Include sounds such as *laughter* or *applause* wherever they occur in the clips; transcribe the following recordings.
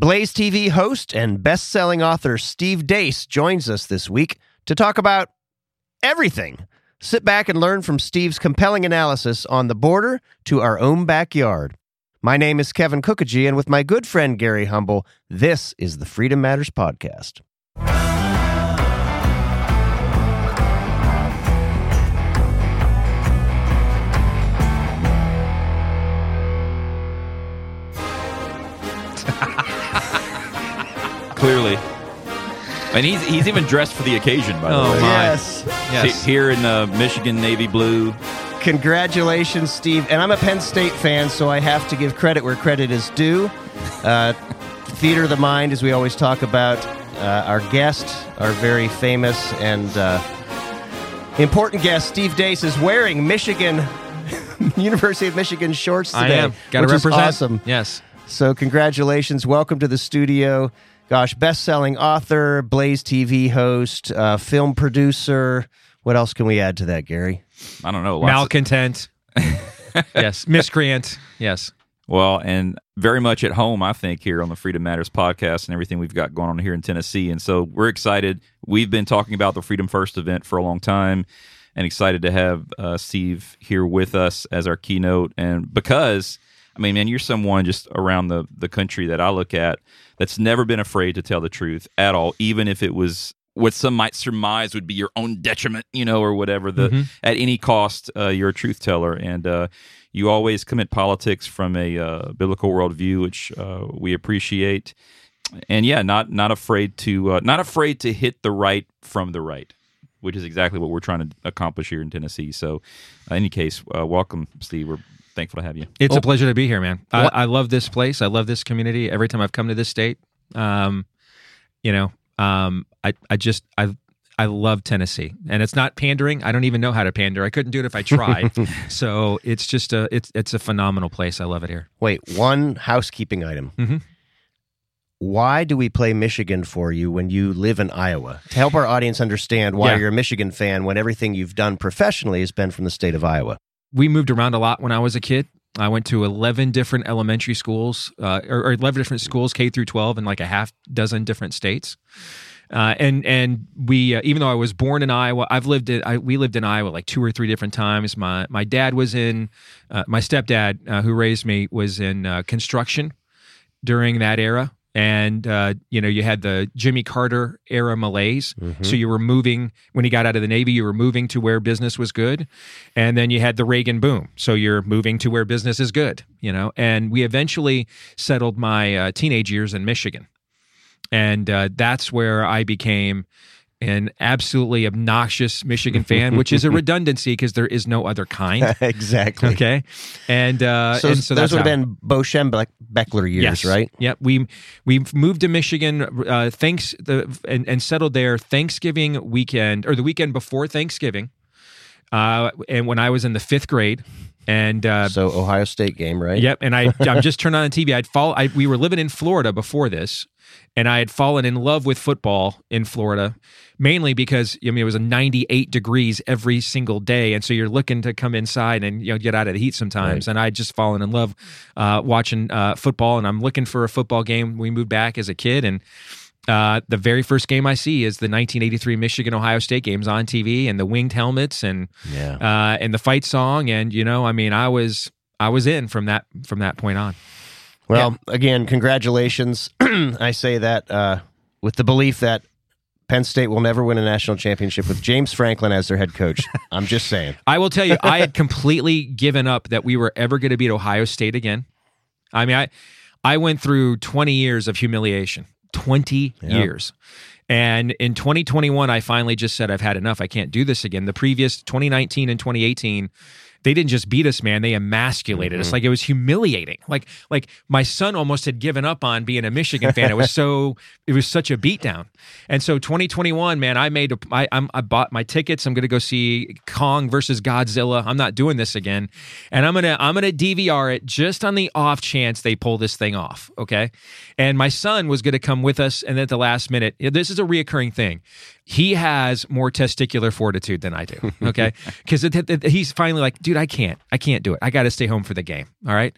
Blaze TV host and best selling author Steve Deace joins us this week to talk about everything. Sit back and learn from Steve's compelling analysis on the border to our own backyard. My name is Kevin Kookogey, and with my good friend Gary Humble, this is the Freedom Matters Podcast. Clearly. And he's he's even dressed for the occasion, by the Oh, way. my. Yes. Yes. He- Here in the Michigan Navy blue. Congratulations, Steve. And I'm a Penn State fan, so I have to give credit where credit is due. Uh, Theater of the Mind, as we always talk about, uh, our guest, our very famous and uh, important guest, Steve Deace, is wearing Michigan, *laughs* University of Michigan shorts today. I am. Got to which is represent. awesome. Yes. So, congratulations. Welcome to the studio. Gosh, best selling author, Blaze TV host, uh, film producer. What else can we add to that, Gary? I don't know. lots of- Malcontent. *laughs* yes. Miscreant. Yes. well, and very much at home, I think, here on the Freedom Matters podcast and everything we've got going on here in Tennessee. And so we're excited. We've been talking about the Freedom First event for a long time and excited to have uh, Steve here with us as our keynote. And because, I mean, man, you're someone just around the, the country that I look at that's never been afraid to tell the truth at all, even if it was what some might surmise would be your own detriment, you know, or whatever. The Mhm. at any cost, uh, you're a truth teller, and uh, you always come at politics from a uh, biblical worldview, which uh, we appreciate. And yeah, not not afraid to uh, not afraid to hit the right from the right, which is exactly what we're trying to accomplish here in Tennessee. So, in any case, uh, welcome, Steve. We're thankful to have you. It's Oh. a pleasure to be here, man. I, I love this place. I love this community. Every time I've come to this state, um, you know, um, I, I just, I, I love Tennessee, and it's not pandering. I don't even know how to pander. I couldn't do it if I tried. *laughs* so it's just a, it's, it's a phenomenal place. I love it here. Wait, one housekeeping item. Mhm. Why do we play Michigan for you when you live in Iowa? To help our audience understand why Yeah. you're a Michigan fan when everything you've done professionally has been from the state of Iowa. We moved around a lot when I was a kid. I went to 11 different elementary schools, uh, or, or 11 different schools, K through 12, in like a half dozen different states. Uh, and and we, uh, even though I was born in Iowa, I've lived in. I, we lived in Iowa like two or three different times. My my dad was in. Uh, my stepdad, uh, who raised me, was in uh, construction during that era. And uh, you know, you had the Jimmy Carter era malaise. So you were moving when he got out of the Navy. You were moving to where business was good, and then you had the Reagan boom. So you're moving to where business is good. You know, and we eventually settled my uh, teenage years in Michigan, and uh, that's where I became an absolutely obnoxious Michigan fan, which is a *laughs* redundancy because there is no other kind. *laughs* exactly. Okay, and uh, So, and so those would have been Bo Schembechler years, Yes. right? Yep. We we moved to Michigan. Uh, thanks the and, and settled there Thanksgiving weekend or the weekend before Thanksgiving. Uh, and when I was in the fifth grade, and uh, So Ohio State game, right? Yep, and I *laughs* I'm just turned on the TV. I'd fall. I, we were living in Florida before this, and I had fallen in love with football in Florida, mainly because I mean it was a 98 degrees every single day, and so you're looking to come inside and you know get out of the heat sometimes. And I'd just fallen in love uh, watching uh, football, and I'm looking for a football game. We moved back as a kid, and uh, the very first game I see is the 1983 Michigan Ohio State games on TV, and the winged helmets, and Yeah. uh, and the fight song, and you know, I mean, I was I was in from that from that point on. Well, again, congratulations. *clears throat* I say that uh, with the belief that Penn State will never win a national championship with James Franklin as their head coach. *laughs* I'm just saying. I will tell you, I had *laughs* completely given up that we were ever going to beat Ohio State again. I mean, I I went through 20 years of humiliation, 20 years. And in 2021, I finally just said, I've had enough. I can't do this again. The previous 2019 and 2018, they didn't just beat us, man. They emasculated us. Mm-hmm. Like it was humiliating. Like like my son almost had given up on being a Michigan fan. It was so it was such a beatdown. And so 2021, man, I made a, I, I'm, I bought my tickets. I'm going to go see Kong versus Godzilla. I'm not doing this again, and I'm gonna I'm gonna DVR it just on the off chance they pull this thing off. Okay, and my son was going to come with us, and at the last minute, this is a reoccurring thing. He has more testicular fortitude than I do. Okay, *laughs* because he's finally like, dude, I can't, I can't do it. I got to stay home for the game. All right.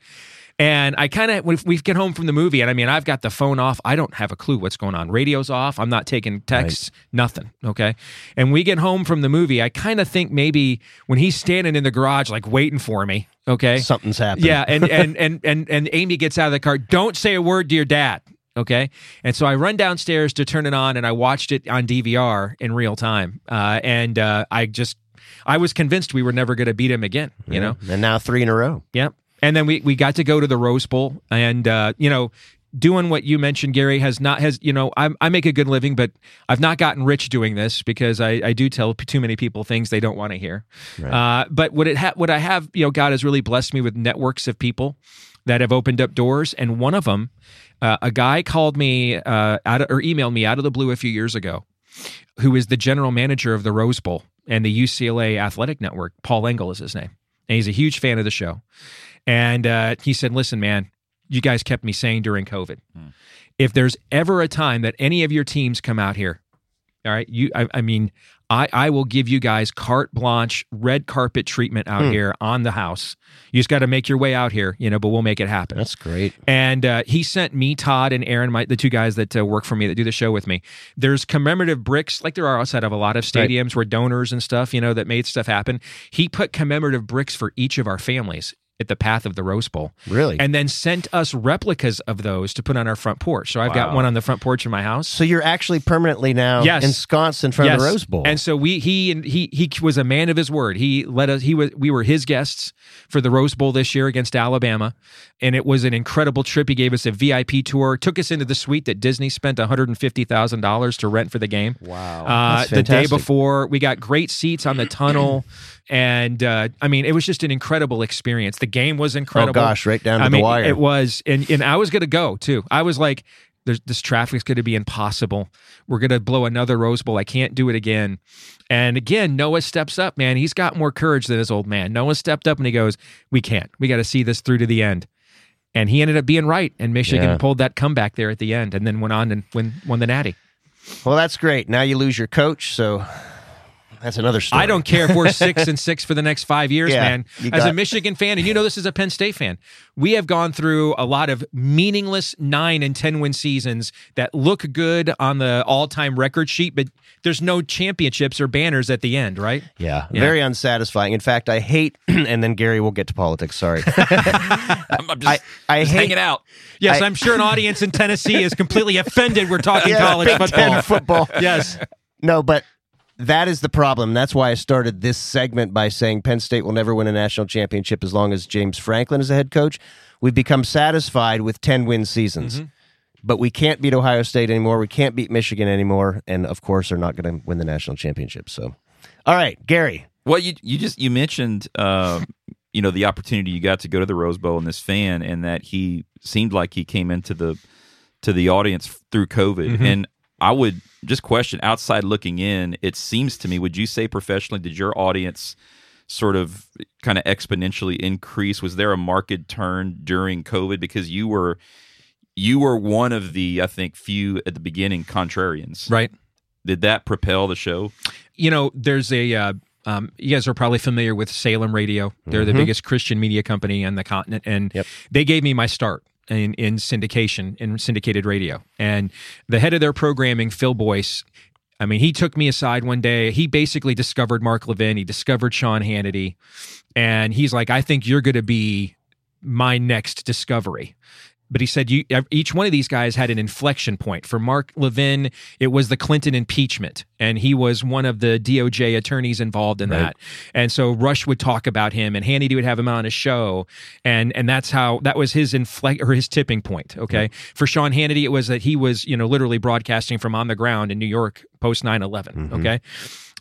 And I kind of, we get home from the movie, and I mean, I've got the phone off. I don't have a clue what's going on. Radio's off. I'm not taking texts, nothing. Okay. And we get home from the movie. I kind of think maybe when he's standing in the garage, like waiting for me, okay? Something's happening. Yeah. And, and, *laughs* and, and, and Amy gets out of the car. Don't say a word to your dad. Okay. And so I run downstairs to turn it on and I watched it on DVR in real time. Uh, and uh, I just, I was convinced we were never going to beat him again, you Yeah. know? And now three in a row. Yep. And then we, we got to go to the Rose Bowl and, uh, you know, doing what you mentioned, Gary, has not, has, you know, I, I make a good living, but I've not gotten rich doing this because I, I do tell too many people things they don't want to hear. Uh, but what it ha- what I have, you know, God has really blessed me with networks of people that have opened up doors. And one of them, uh, a guy called me uh, out of, or emailed me out of the blue a few years ago, who is the general manager of the Rose Bowl and the UCLA Athletic Network. Paul Engel is his name, and he's a huge fan of the show. And uh, he said, "Listen, man, you guys kept me sane during COVID. If there's ever a time that any of your teams come out here, all right, you, I, I mean." I, I will give you guys carte blanche, red carpet treatment out here on the house. You just got to make your way out here, you know, but we'll make it happen. That's great. And uh, he sent me, Todd, and Aaron, my, the two guys that uh, work for me that do the show with me. There's commemorative bricks, like there are outside of a lot of stadiums where donors and stuff, you know, that made stuff happen. He put commemorative bricks for each of our families at the path of the Rose Bowl. Really? And then sent us replicas of those to put on our front porch. So I've got one on the front porch of my house. so you're actually permanently now Yes. ensconced in front of the Rose Bowl. And so we he and he he was a man of his word. He let us he was we were his guests for the Rose Bowl this year against Alabama. And it was an incredible trip. He gave us a VIP tour, took us into the suite that Disney spent $150,000 to rent for the game. Wow. Uh, the day before, we got great seats on the *clears throat* tunnel. And uh, I mean, it was just an incredible experience. The game was incredible. Oh, gosh, right down to I the mean, wire. It was, and and I was going to go too. I was like, There's, this traffic's going to be impossible. We're going to blow another Rose Bowl. I can't do it again. And again, Noah steps up, man. He's got more courage than his old man. Noah stepped up and he goes, "We can't. We got to see this through to the end." And he ended up being right, and Michigan Yeah. pulled that comeback there at the end, and then went on and win, won the Natty. Well, that's great. Now you lose your coach, so that's another story. I don't care if we're six and six for the next five years, *laughs* Yeah, man. As a Michigan fan, and you know this is a Penn State fan, we have gone through a lot of meaningless nine and ten win seasons that look good on the all time record sheet, but there's no championships or banners at the end, right? Yeah, Yeah. very unsatisfying. In fact, I hate, *clears throat* and then Gary we'll get to politics. Sorry. I'm, *laughs* I'm just, I, I just hate hanging out. Yes, I- I'm sure an audience in Tennessee is completely offended. We're talking *laughs* Yeah, college football. Football. Yes. No, but that is the problem. That's why I started this segment by saying Penn State will never win a national championship as long as James Franklin is the head coach. We've become satisfied with 10 win seasons. But we can't beat Ohio State anymore. We can't beat Michigan anymore. And of course, they're not going to win the national championship. So, all right, Gary. Well, you you just you mentioned um, you know the opportunity you got to go to the Rose Bowl and this fan, and that he seemed like he came into the to the audience through COVID, Mm-hmm. and I would just question outside looking in. It seems to me, would you say professionally, did your audience sort of kind of exponentially increase? Was there a market turn during COVID because you were you were one of the I think few at the beginning contrarians. Right. Did that propel the show? you know, there's a. Uh, um, you guys are probably familiar with Salem Radio. They're the biggest Christian media company on the continent, and Yep. they gave me my start in, in syndication in syndicated radio. And the head of their programming, Phil Boyce, I mean, he took me aside one day. He basically discovered Mark Levin. He discovered Sean Hannity, and he's like, "I think you're going to be my next discovery." But he said you each one of these guys had an inflection point. For Mark Levin, it was the Clinton impeachment, and he was one of the DOJ attorneys involved in that. And so Rush would talk about him, and Hannity would have him on his show, and and that's how that was his inflect or his tipping point. Okay, for Sean Hannity, it was that he was you know literally broadcasting from on the ground in New York post 9-11 mm-hmm. Okay,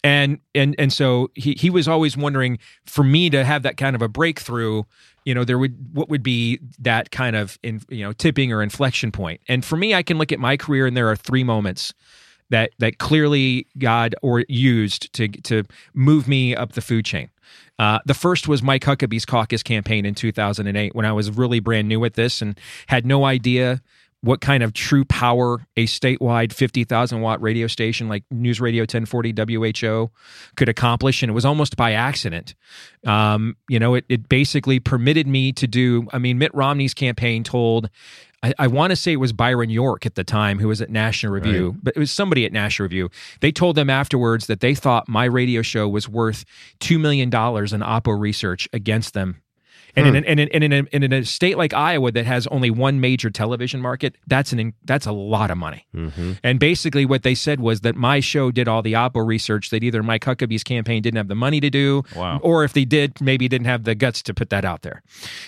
and and and so he he was always wondering for me to have that kind of a breakthrough you know there would what would be that kind of in you know tipping or inflection point. And for me i can look at my career and there are three moments that that clearly god or used to to move me up the food chain. Uh, the first was Mike Huckabee's caucus campaign in 2008 when I was really brand new at this and had no idea what kind of true power a statewide 50,000 watt radio station like News Radio 1040 WHO could accomplish. And it was almost by accident. Um, you know, it, it basically permitted me to do, I mean, Mitt Romney's campaign told, I, I want to say it was Byron York at the time who was at National Review, but it was somebody at National Review. They told them afterwards that they thought my radio show was worth $2 million in Oppo research against them and, in, and, in, and, in, a, and in a state like Iowa that has only one major television market, that's an that's a lot of money. And basically, what they said was that my show did all the Oppo research that either Mike Huckabee's campaign didn't have the money to do, Wow. or if they did, maybe didn't have the guts to put that out there.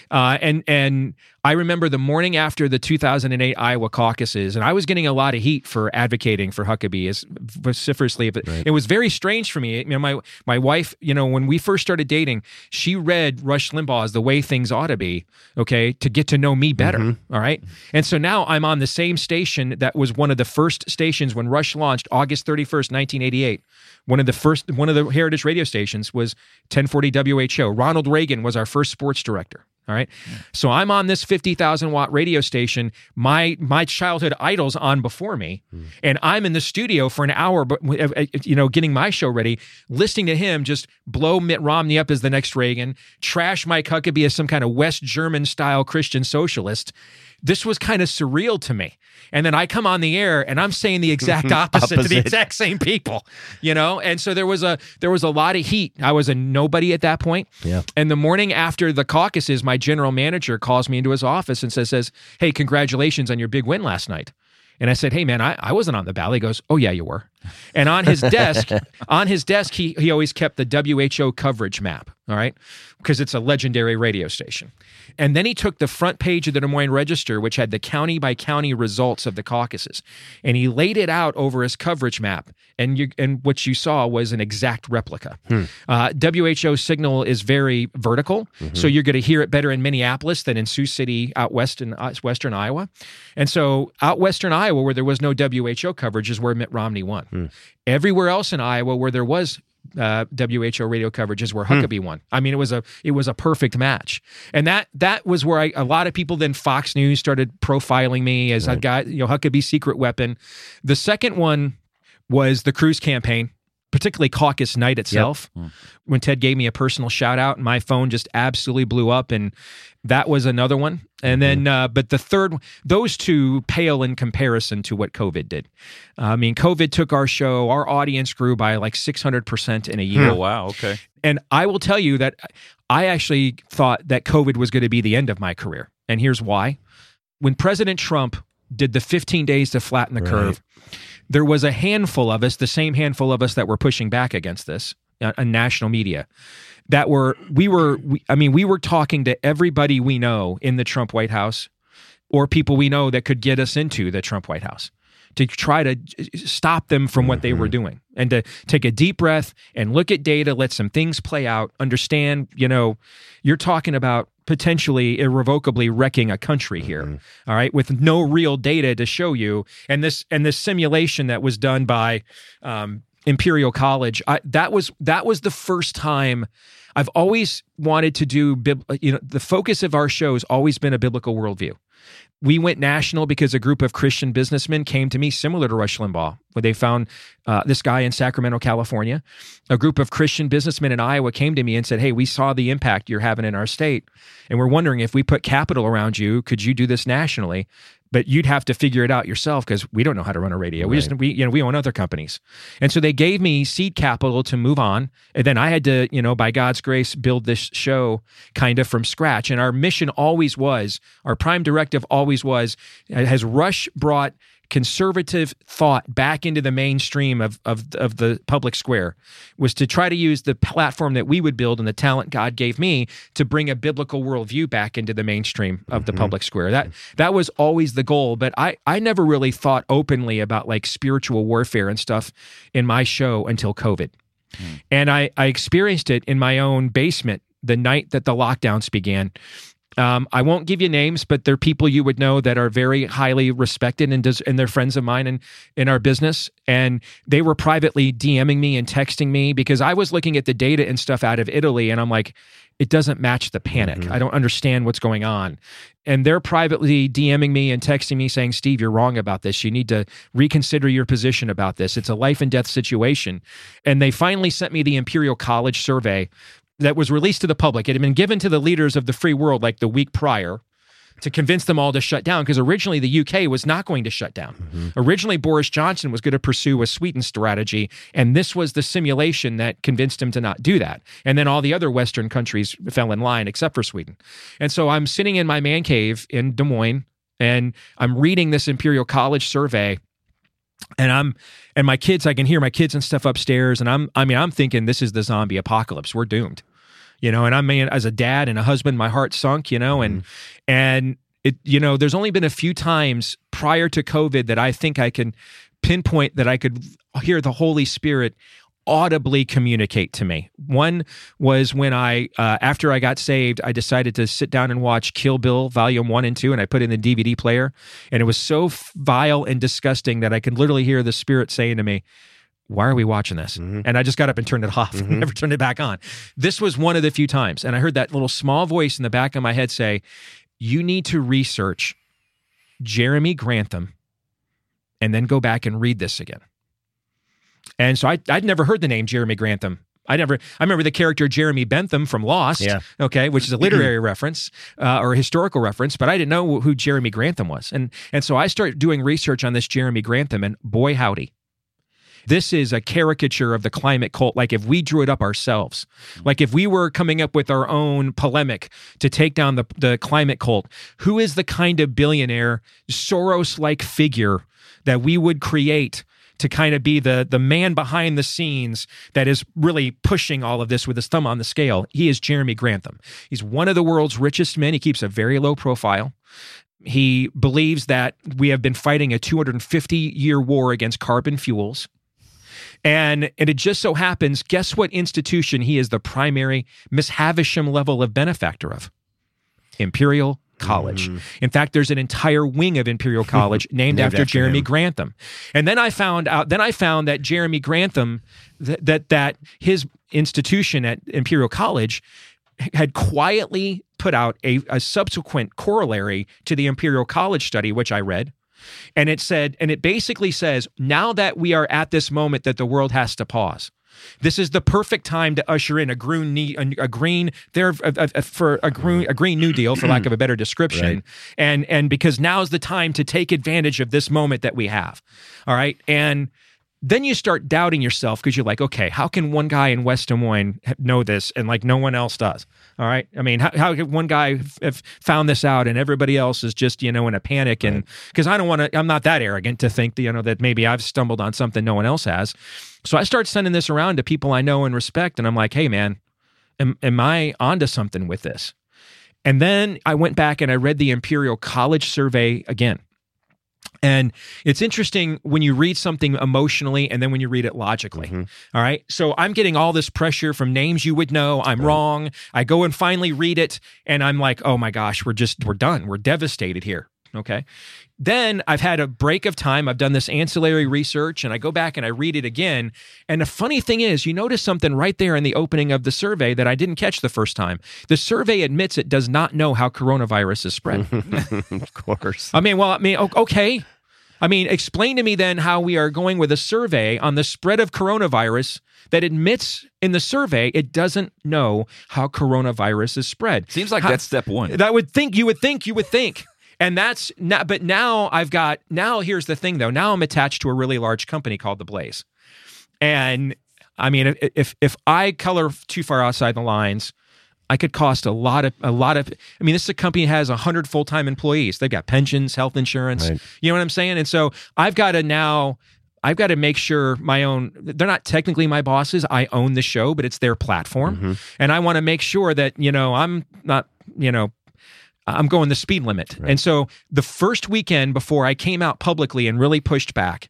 Uh, and and I remember the morning after the 2008 Iowa caucuses, and I was getting a lot of heat for advocating for Huckabee as vociferously. But it was very strange for me. You know, my my wife, you know, when we first started dating, she read Rush Limbaugh Limbaugh's "The Way Things Ought to Be," okay, to get to know me better. Mm-hmm. all right, and so now I'm on the same station that was one of the first stations when Rush launched, August 31st, 1988. One of the first, one of the heritage radio stations was 1040 WHO. Ronald Reagan was our first sports director. All right. So I'm on this 50,000 watt radio station. My my childhood idols on before me, and I'm in the studio for an hour, but uh, you know, getting my show ready, listening to him just blow Mitt Romney up as the next Reagan, trash Mike Huckabee as some kind of West German style Christian socialist. This was kind of surreal to me. And then I come on the air and I'm saying the exact *laughs* opposite, to the exact same people, you know? And so there was a there was a lot of heat. I was a nobody at that point. Yeah. And the morning after the caucuses, my general manager calls me into his office and says, says Hey, congratulations on your big win last night. And I said, Hey man, I, I wasn't on the ballot. He goes, Oh yeah, you were. And on his *laughs* desk, on his desk, he he always kept the WHO coverage map. All right. Because it's a legendary radio station. And then he took the front page of the Des Moines Register, which had the county by county results of the caucuses, and he laid it out over his coverage map. And you and what you saw was an exact replica. Uh, WHO signal is very vertical, so you're going to hear it better in Minneapolis than in Sioux City out west in uh, western Iowa. And so out western Iowa, where there was no WHO coverage, is where Mitt Romney won. Everywhere else in Iowa, where there was uh, WHO radio coverage is where Huckabee won. I mean, it was a it was a perfect match, and that that was where I, a lot of people then Fox News started profiling me as a guy, you know, Huckabee's secret weapon. The second one was the Cruz campaign, particularly caucus night itself, when Ted gave me a personal shout out, and my phone just absolutely blew up, and that was another one. And then, uh, but the third, those two pale in comparison to what COVID did. I mean, COVID took our show, our audience grew by like 600% in a year. Oh, wow. Okay. And I will tell you that I actually thought that COVID was going to be the end of my career. And here's why. When President Trump did the 15 days to flatten the curve, there was a handful of us, the same handful of us that were pushing back against this uh, on national media that were we were we, I mean we were talking to everybody we know in the Trump White House or people we know that could get us into the Trump White House to try to uh, stop them from what they were doing and to take a deep breath and look at data, let some things play out, understand, you know, you're talking about potentially irrevocably wrecking a country here. All right, with no real data to show you and this and this simulation that was done by um Imperial College. I, that was that was the first time I've always wanted to do. You know, the focus of our show has always been a biblical worldview. We went national because a group of Christian businessmen came to me, similar to Rush Limbaugh, where they found uh, this guy in Sacramento, California. A group of Christian businessmen in Iowa came to me and said, "Hey, we saw the impact you're having in our state, and we're wondering if we put capital around you, could you do this nationally?" But you'd have to figure it out yourself because we don't know how to run a radio. We just we you know we own other companies, and so they gave me seed capital to move on, and then I had to you know by God's grace build this show kind of from scratch. And our mission always was, our prime directive always was, has Rush brought conservative thought back into the mainstream of, of, of the public square was to try to use the platform that we would build and the talent God gave me to bring a biblical worldview back into the mainstream of the mm-hmm. public square. That mm-hmm. that was always the goal. But I, I never really thought openly about like spiritual warfare and stuff in my show until COVID. Mm. And I, I experienced it in my own basement the night that the lockdowns began Um, I won't give you names, but they're people you would know that are very highly respected and, does, and they're friends of mine and in our business. And they were privately DMing me and texting me because I was looking at the data and stuff out of Italy. And I'm like, it doesn't match the panic. Mm-hmm. I don't understand what's going on. And they're privately DMing me and texting me saying, Steve, you're wrong about this. You need to reconsider your position about this. It's a life and death situation. And they finally sent me the Imperial College survey, that was released to the public. It had been given to the leaders of the free world like the week prior to convince them all to shut down because originally the UK was not going to shut down. Mm-hmm. Originally, Boris Johnson was going to pursue a Sweden strategy, and this was the simulation that convinced him to not do that. And then all the other Western countries fell in line except for Sweden. And so I'm sitting in my man cave in Des Moines and I'm reading this Imperial College survey and I'm and my kids I can hear my kids and stuff upstairs and I'm I mean I'm thinking this is the zombie apocalypse. We're doomed you know and i mean as a dad and a husband my heart sunk you know and mm-hmm. and it you know there's only been a few times prior to covid that i think i can pinpoint that i could hear the holy spirit audibly communicate to me. One was when I, uh, after I got saved, I decided to sit down and watch Kill Bill Volume 1 and 2, and I put in the DVD player. And it was so vile and disgusting that I could literally hear the Spirit saying to me, why are we watching this? Mm-hmm. And I just got up and turned it off *laughs* mm-hmm. never turned it back on. This was one of the few times. And I heard that little small voice in the back of my head say, You need to research Jeremy Grantham and then go back and read this again. And so I, I'd never heard the name Jeremy Grantham. I never. I remember the character Jeremy Bentham from Lost. Yeah. Okay, which is a *clears throat* literary reference uh, or a historical reference, but I didn't know who Jeremy Grantham was, and and so I started doing research on this Jeremy Grantham, and boy howdy, this is a caricature of the climate cult, like if we drew it up ourselves. Like if we were coming up with our own polemic to take down the, the climate cult, who is the kind of billionaire, Soros like figure that we would create to kind of be the the man behind the scenes that is really pushing all of this with his thumb on the scale. He is Jeremy Grantham. He's one of the world's richest men. He keeps a very low profile. He believes that we have been fighting a 250 year war against carbon fuels. And, and it just so happens, guess what institution he is the primary Miss Havisham level of benefactor of? Imperial College. Mm. In fact, there's an entire wing of Imperial *laughs* College named, named after, after, Jeremy him. Grantham. And then I found out then I found that Jeremy Grantham that that, that his institution at Imperial College had quietly put out a, a subsequent corollary to the Imperial College study, which I read, and it said, and it basically says, now that we are at this moment that the world has to pause. This is the perfect time to usher in a green, a green there for a green, a green new deal, for lack of a better description, right. and and because now is the time to take advantage of this moment that we have. All right, and then you start doubting yourself because you're like, okay, how can one guy in West Des Moines know this and like no one else does? All right. I mean, how, how can one guy have found this out and everybody else is just, you know, in a panic? And because I don't want to, I'm not that arrogant to think that, you know, that maybe I've stumbled on something no one else has. So I start sending this around to people I know and respect. And I'm like, hey, man, am, am I onto something with this? And then I went back and I read the Imperial College survey again. And it's interesting when you read something emotionally and then when you read it logically. Mm-hmm. All right. So I'm getting all this pressure from names you would know. I'm right. wrong. I go and finally read it and I'm like, oh my gosh, we're just, we're done. We're devastated here. Okay. Then I've had a break of time. I've done this ancillary research and I go back and I read it again. And the funny thing is, you notice something right there in the opening of the survey that I didn't catch the first time. The survey admits it does not know how coronavirus is spread. *laughs* of course. I mean, well, I mean, okay. I mean, explain to me then how we are going with a survey on the spread of coronavirus that admits in the survey it doesn't know how coronavirus is spread. Seems like how, that's step one. That would think you would think you would think and that's not, but now I've got, now here's the thing though. Now I'm attached to a really large company called The Blaze. And I mean, if, if I color too far outside the lines, I could cost a lot of, a lot of, I mean, this is a company has a hundred full-time employees. They've got pensions, health insurance, right. you know what I'm saying? And so I've got to now, I've got to make sure my own, they're not technically my bosses. I own the show, but it's their platform. Mm-hmm. And I want to make sure that, you know, I'm not, you know, I'm going the speed limit. Right. And so the first weekend before I came out publicly and really pushed back,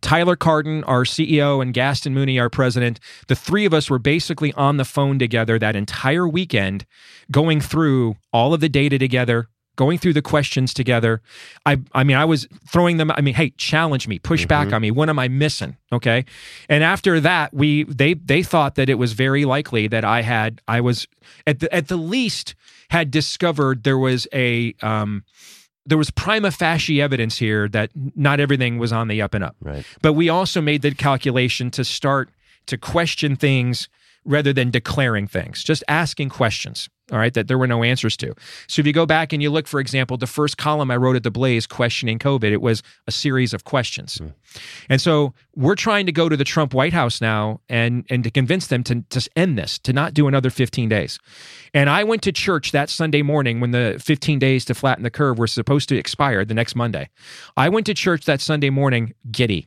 Tyler Cardon, our CEO, and Gaston Mooney, our president, the three of us were basically on the phone together that entire weekend, going through all of the data together, going through the questions together. I I mean, I was throwing them. I mean, hey, challenge me, push back mm-hmm. on me. What am I missing? Okay. And after that, we they they thought that it was very likely that I had I was at the at the least had discovered there was a um there was prima facie evidence here that not everything was on the up and up. Right. But we also made the calculation to start to question things rather than declaring things, just asking questions, all right, that there were no answers to. So if you go back and you look, for example, the first column I wrote at the Blaze questioning COVID, it was a series of questions. Hmm. And so we're trying to go to the Trump White House now and and to convince them to to end this, to not do another 15 days. And I went to church that Sunday morning when the 15 days to flatten the curve were supposed to expire the next Monday. I went to church that Sunday morning giddy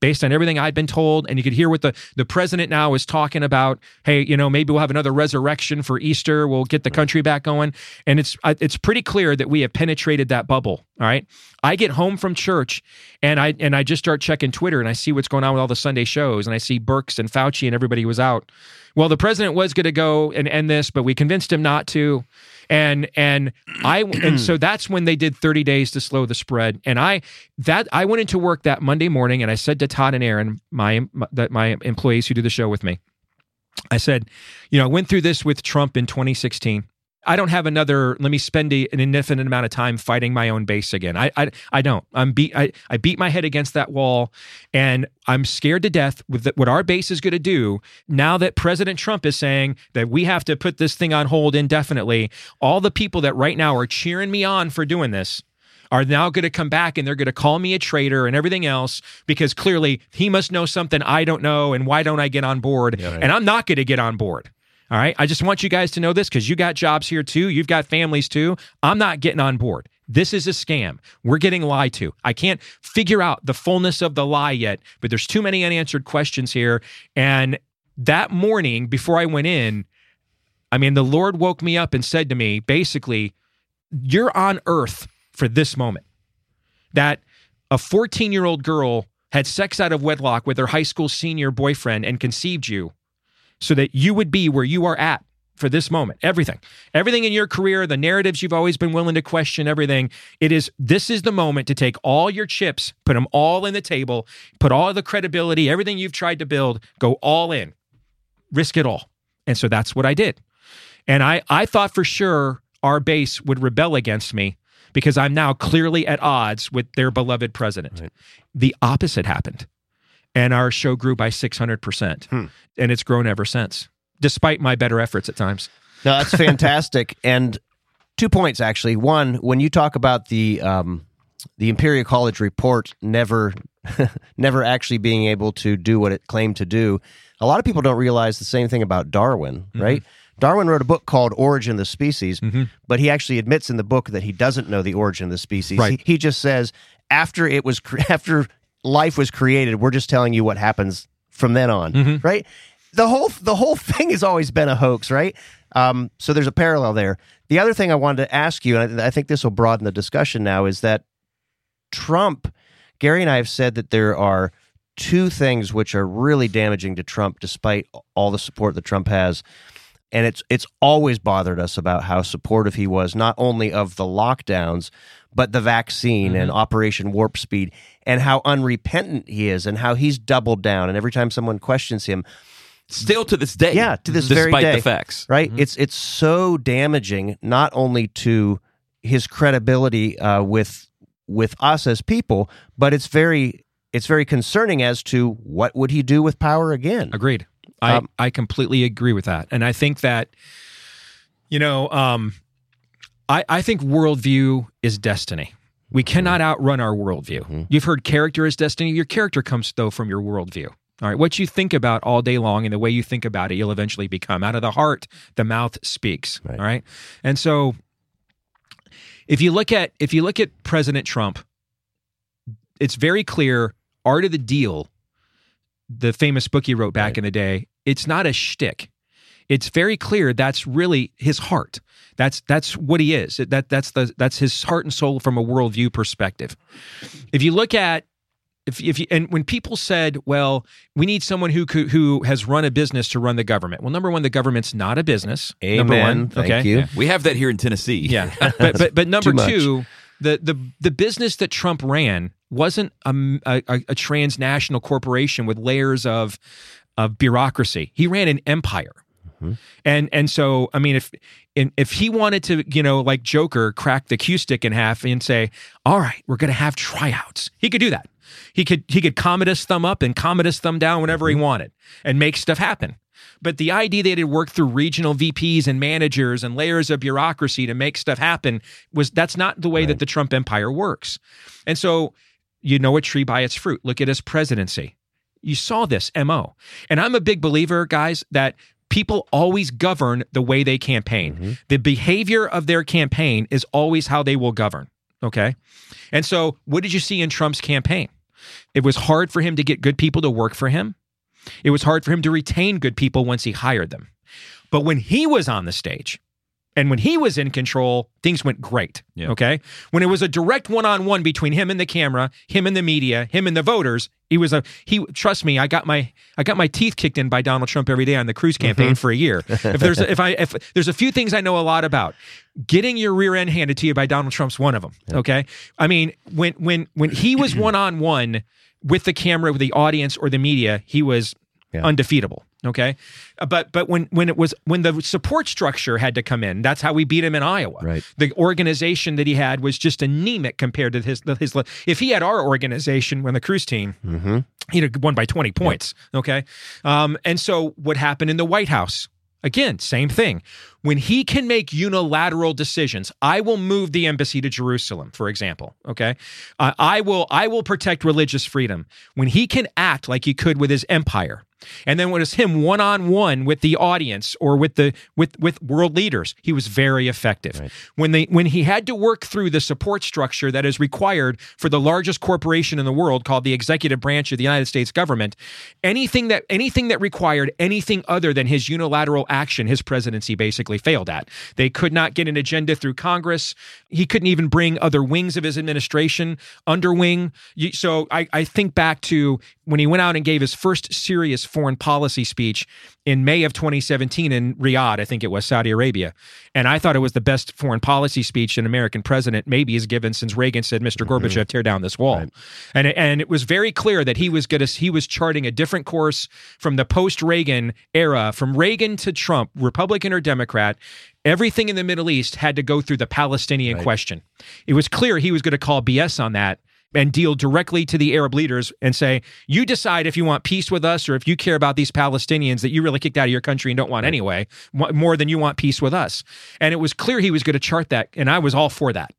based on everything I'd been told. And you could hear what the, the president now is talking about. Hey, you know, maybe we'll have another resurrection for Easter. We'll get the country back going. And it's it's pretty clear that we have penetrated that bubble. All right. I get home from church and I and I just start checking Twitter and I see what's going on with all the Sunday shows and I see Birx and Fauci and everybody was out. Well, the president was going to go and end this, but we convinced him not to. And and I and so *clears throat* that's when they did 30 days to slow the spread. And I that I went into work that Monday morning and I said to Todd and Aaron, my that my employees who do the show with me, I said, you know, I went through this with Trump in 2016. I don't have another. Let me spend a, an infinite amount of time fighting my own base again. I, I, I don't. I'm beat. I, I beat my head against that wall, and I'm scared to death with the, what our base is going to do now that President Trump is saying that we have to put this thing on hold indefinitely. All the people that right now are cheering me on for doing this are now going to come back and they're going to call me a traitor and everything else because clearly he must know something I don't know, and why don't I get on board? Yeah, right. And I'm not going to get on board. All right. I just want you guys to know this because you got jobs here too. You've got families too. I'm not getting on board. This is a scam. We're getting lied to. I can't figure out the fullness of the lie yet, but there's too many unanswered questions here. And that morning before I went in, I mean, the Lord woke me up and said to me, basically, you're on earth for this moment. That a 14 year old girl had sex out of wedlock with her high school senior boyfriend and conceived you so that you would be where you are at for this moment. Everything, everything in your career, the narratives you've always been willing to question, everything. It is, this is the moment to take all your chips, put them all in the table, put all the credibility, everything you've tried to build, go all in, risk it all. And so that's what I did. And I, I thought for sure our base would rebel against me because I'm now clearly at odds with their beloved president. Right. The opposite happened. And our show grew by 600%. Hmm. And it's grown ever since, despite my better efforts at times. No, that's *laughs* fantastic. and two points actually. One, when you talk about the um, the Imperial College report never *laughs* never actually being able to do what it claimed to do, a lot of people don't realize the same thing about Darwin, right? Darwin wrote a book called Origin of the Species, but he actually admits in the book that he doesn't know the origin of the species. Right. He, he just says after it was cre- *laughs* after life was created, we're just telling you what happens from then on, right? The whole the whole *laughs* thing has always been a hoax, right? Um, so there's a parallel there. The other thing I wanted to ask you, and I, I think this will broaden the discussion now, is that Trump, Gary and I have said that there are two things which are really damaging to Trump, despite all the support that Trump has. And it's it's always bothered us about how supportive he was, not only of the lockdowns, but the vaccine and Operation Warp Speed, and how unrepentant he is, and how he's doubled down. And every time someone questions him, Still to this day. Yeah, to this despite very day. the facts. right? It's it's so damaging not only to his credibility uh, with with us as people, but it's very it's very concerning as to what would he do with power again. Agreed. I, Um, I completely agree with that. And I think that, you know, um, I, I think worldview is destiny. We cannot mm-hmm. outrun our worldview. Mm-hmm. You've heard character is destiny. Your character comes, though, from your worldview. All right. What you think about all day long and the way you think about it, you'll eventually become. Out of the heart, the mouth speaks. Right. All right. And so if you look at if you look at President Trump, it's very clear art of the deal the famous book he wrote back Right. in the day, it's not a shtick. It's very clear that's really his heart. That's that's what he is. That that's the that's his heart and soul from a worldview perspective. If you look at if if you, and when people said, "Well, we need someone who could, who has run a business to run the government." Well, number one, the government's not a business. Number Amen. one, Thank okay. you. Yeah. We have that here in Tennessee. Yeah, *laughs* but but but number two, the the the business that Trump ran wasn't a, a, a transnational corporation with layers of of bureaucracy. He ran an empire, Mm-hmm. and and so I mean, if if he wanted to, you know, like Joker, crack the cue stick in half and say, "All right, we're going to have tryouts," he could do that. He could he could Commodus thumb up and Commodus thumb down whenever he mm-hmm. wanted and make stuff happen. But the idea that it worked through regional VPs and managers and layers of bureaucracy to make stuff happen was that's not the way that the Trump empire works. And so you know a tree by its fruit. Look at his presidency. You saw this MO. And I'm a big believer, guys, that people always govern the way they campaign. Mm-hmm. The behavior of their campaign is always how they will govern. Okay. And so what did you see in Trump's campaign? It was hard for him to get good people to work for him. It was hard for him to retain good people once he hired them. But when he was on the stage and when he was in control, things went great. Yeah. Okay. When it was a direct one on one between him and the camera, him and the media, him and the voters, he was a he trust me, I got my I got my teeth kicked in by Donald Trump every day on the Cruz campaign mm-hmm. for a year. if there's if I if there's a few things I know a lot about. Getting your rear end handed to you by Donald Trump's one of them. Okay. I mean, when when when he was one on one with the camera, with the audience or the media, he was Yeah. undefeatable. Okay, Uh, but but when when it was when the support structure had to come in, that's how we beat him in Iowa. Right. The organization that he had was just anemic compared to his his. If he had our organization when the Cruz team, Mm-hmm. he'd have won by 20 points. Okay. Um, and so what happened in the White House? Again, same thing. When he can make unilateral decisions, I will move the embassy to Jerusalem, for example. Okay, uh, I will I will protect religious freedom. When he can act like he could with his empire, and then when it's him one on one with the audience or with the with with world leaders, he was very effective. When they when he had to work through the support structure that is required for the largest corporation in the world called the executive branch of the United States government, anything that anything that required anything other than his unilateral action, his presidency basically failed at. They could not get an agenda through Congress. He couldn't even bring other wings of his administration under wing. So I, I think back to when he went out and gave his first serious foreign policy speech in May of 2017 in Riyadh, I think it was Saudi Arabia. And I thought it was the best foreign policy speech an American president maybe has given since Reagan said, Mr. Mm-hmm. Gorbachev, tear down this wall. And, and it was very clear that he was going to, he was charting a different course from the post Reagan era, from Reagan to Trump, Republican or Democrat. Everything in the Middle East had to go through the Palestinian question. It was clear he was going to call BS on that and deal directly to the Arab leaders and say, you decide if you want peace with us or if you care about these Palestinians that you really kicked out of your country and don't want anyway, more than you want peace with us. And it was clear he was going to chart that. And I was all for that.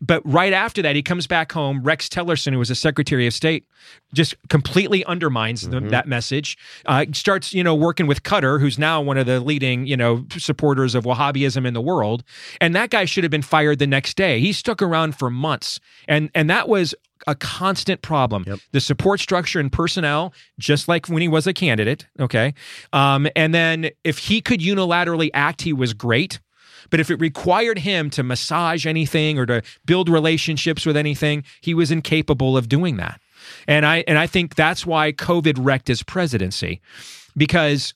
But right after that, he comes back home. Rex Tillerson, who was a Secretary of State, just completely undermines the, that message. Uh, starts, you know, working with Qatar, who's now one of the leading, you know, supporters of Wahhabism in the world. And that guy should have been fired the next day. He stuck around for months, and and that was a constant problem. The support structure and personnel, just like when he was a candidate. Okay, um, and then if he could unilaterally act, he was great. But if it required him to massage anything or to build relationships with anything, he was incapable of doing that. And I and I think that's why COVID wrecked his presidency because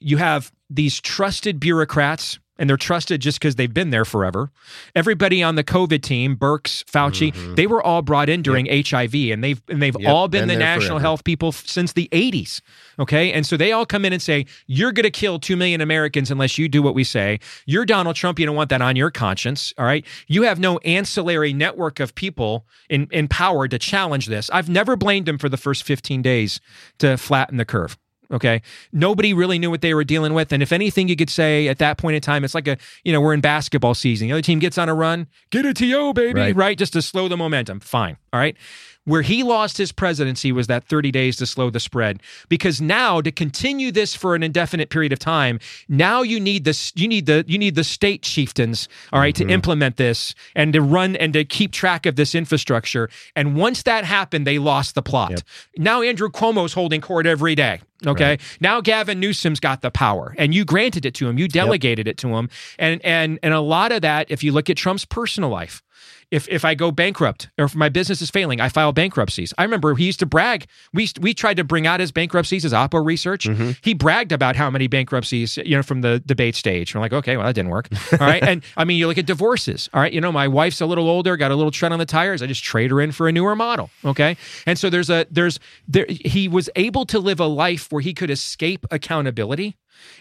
you have these trusted bureaucrats and they're trusted just because they've been there forever. Everybody on the COVID team, Birx, Fauci, they were all brought in during HIV, and they've and they've Mm-hmm. Yep, all been, been the national forever. health people since the 80s. Okay, and so they all come in and say, "You're going to kill two million Americans unless you do what we say." You're Donald Trump. You don't want that on your conscience. All right, you have no ancillary network of people in in power to challenge this. I've never blamed him for the first 15 days to flatten the curve. Okay. Nobody really knew what they were dealing with. And if anything, you could say at that point in time, it's like a, you know, we're in basketball season. The other team gets on a run, get a TO, baby, Right. right? Just to slow the momentum. Fine. All right. Where he lost his presidency was that 30 days to slow the spread. Because now to continue this for an indefinite period of time, now you need this, you need the, you need the state chieftains, all right, to mm-hmm. implement this and to run and to keep track of this infrastructure. And once that happened, they lost the plot. Now Andrew Cuomo's holding court every day. Okay. Now Gavin Newsom's got the power and you granted it to him. You delegated it to him. And and and a lot of that, if you look at Trump's personal life, If if I go bankrupt or if my business is failing, I file bankruptcies. I remember he used to brag. We we tried to bring out his bankruptcies as Oppo research. Mm-hmm. He bragged about how many bankruptcies, you know, from the debate stage. We're like, okay, well that didn't work. All right, and I mean, you look at divorces. All right, you know, my wife's a little older, got a little tread on the tires. I just trade her in for a newer model. Okay, and so there's a there's there he was able to live a life where he could escape accountability.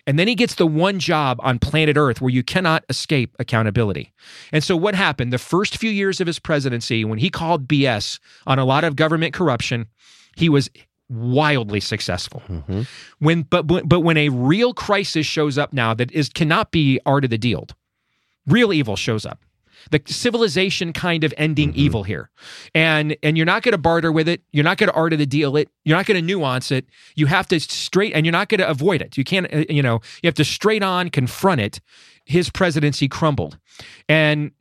And then he gets the one job on planet Earth where you cannot escape accountability. And so, what happened the first few years of his presidency, when he called BS on a lot of government corruption, he was wildly successful. Mm-hmm. When, but, but but when a real crisis shows up now that is cannot be art of the deal, real evil shows up. The civilization kind of ending evil here, and and you're not going to barter with it. You're not going to art of the deal it. You're not going to nuance it. You have to straight, and you're not going to avoid it. You can't, uh, you know, you have to straight on confront it. His presidency crumbled, and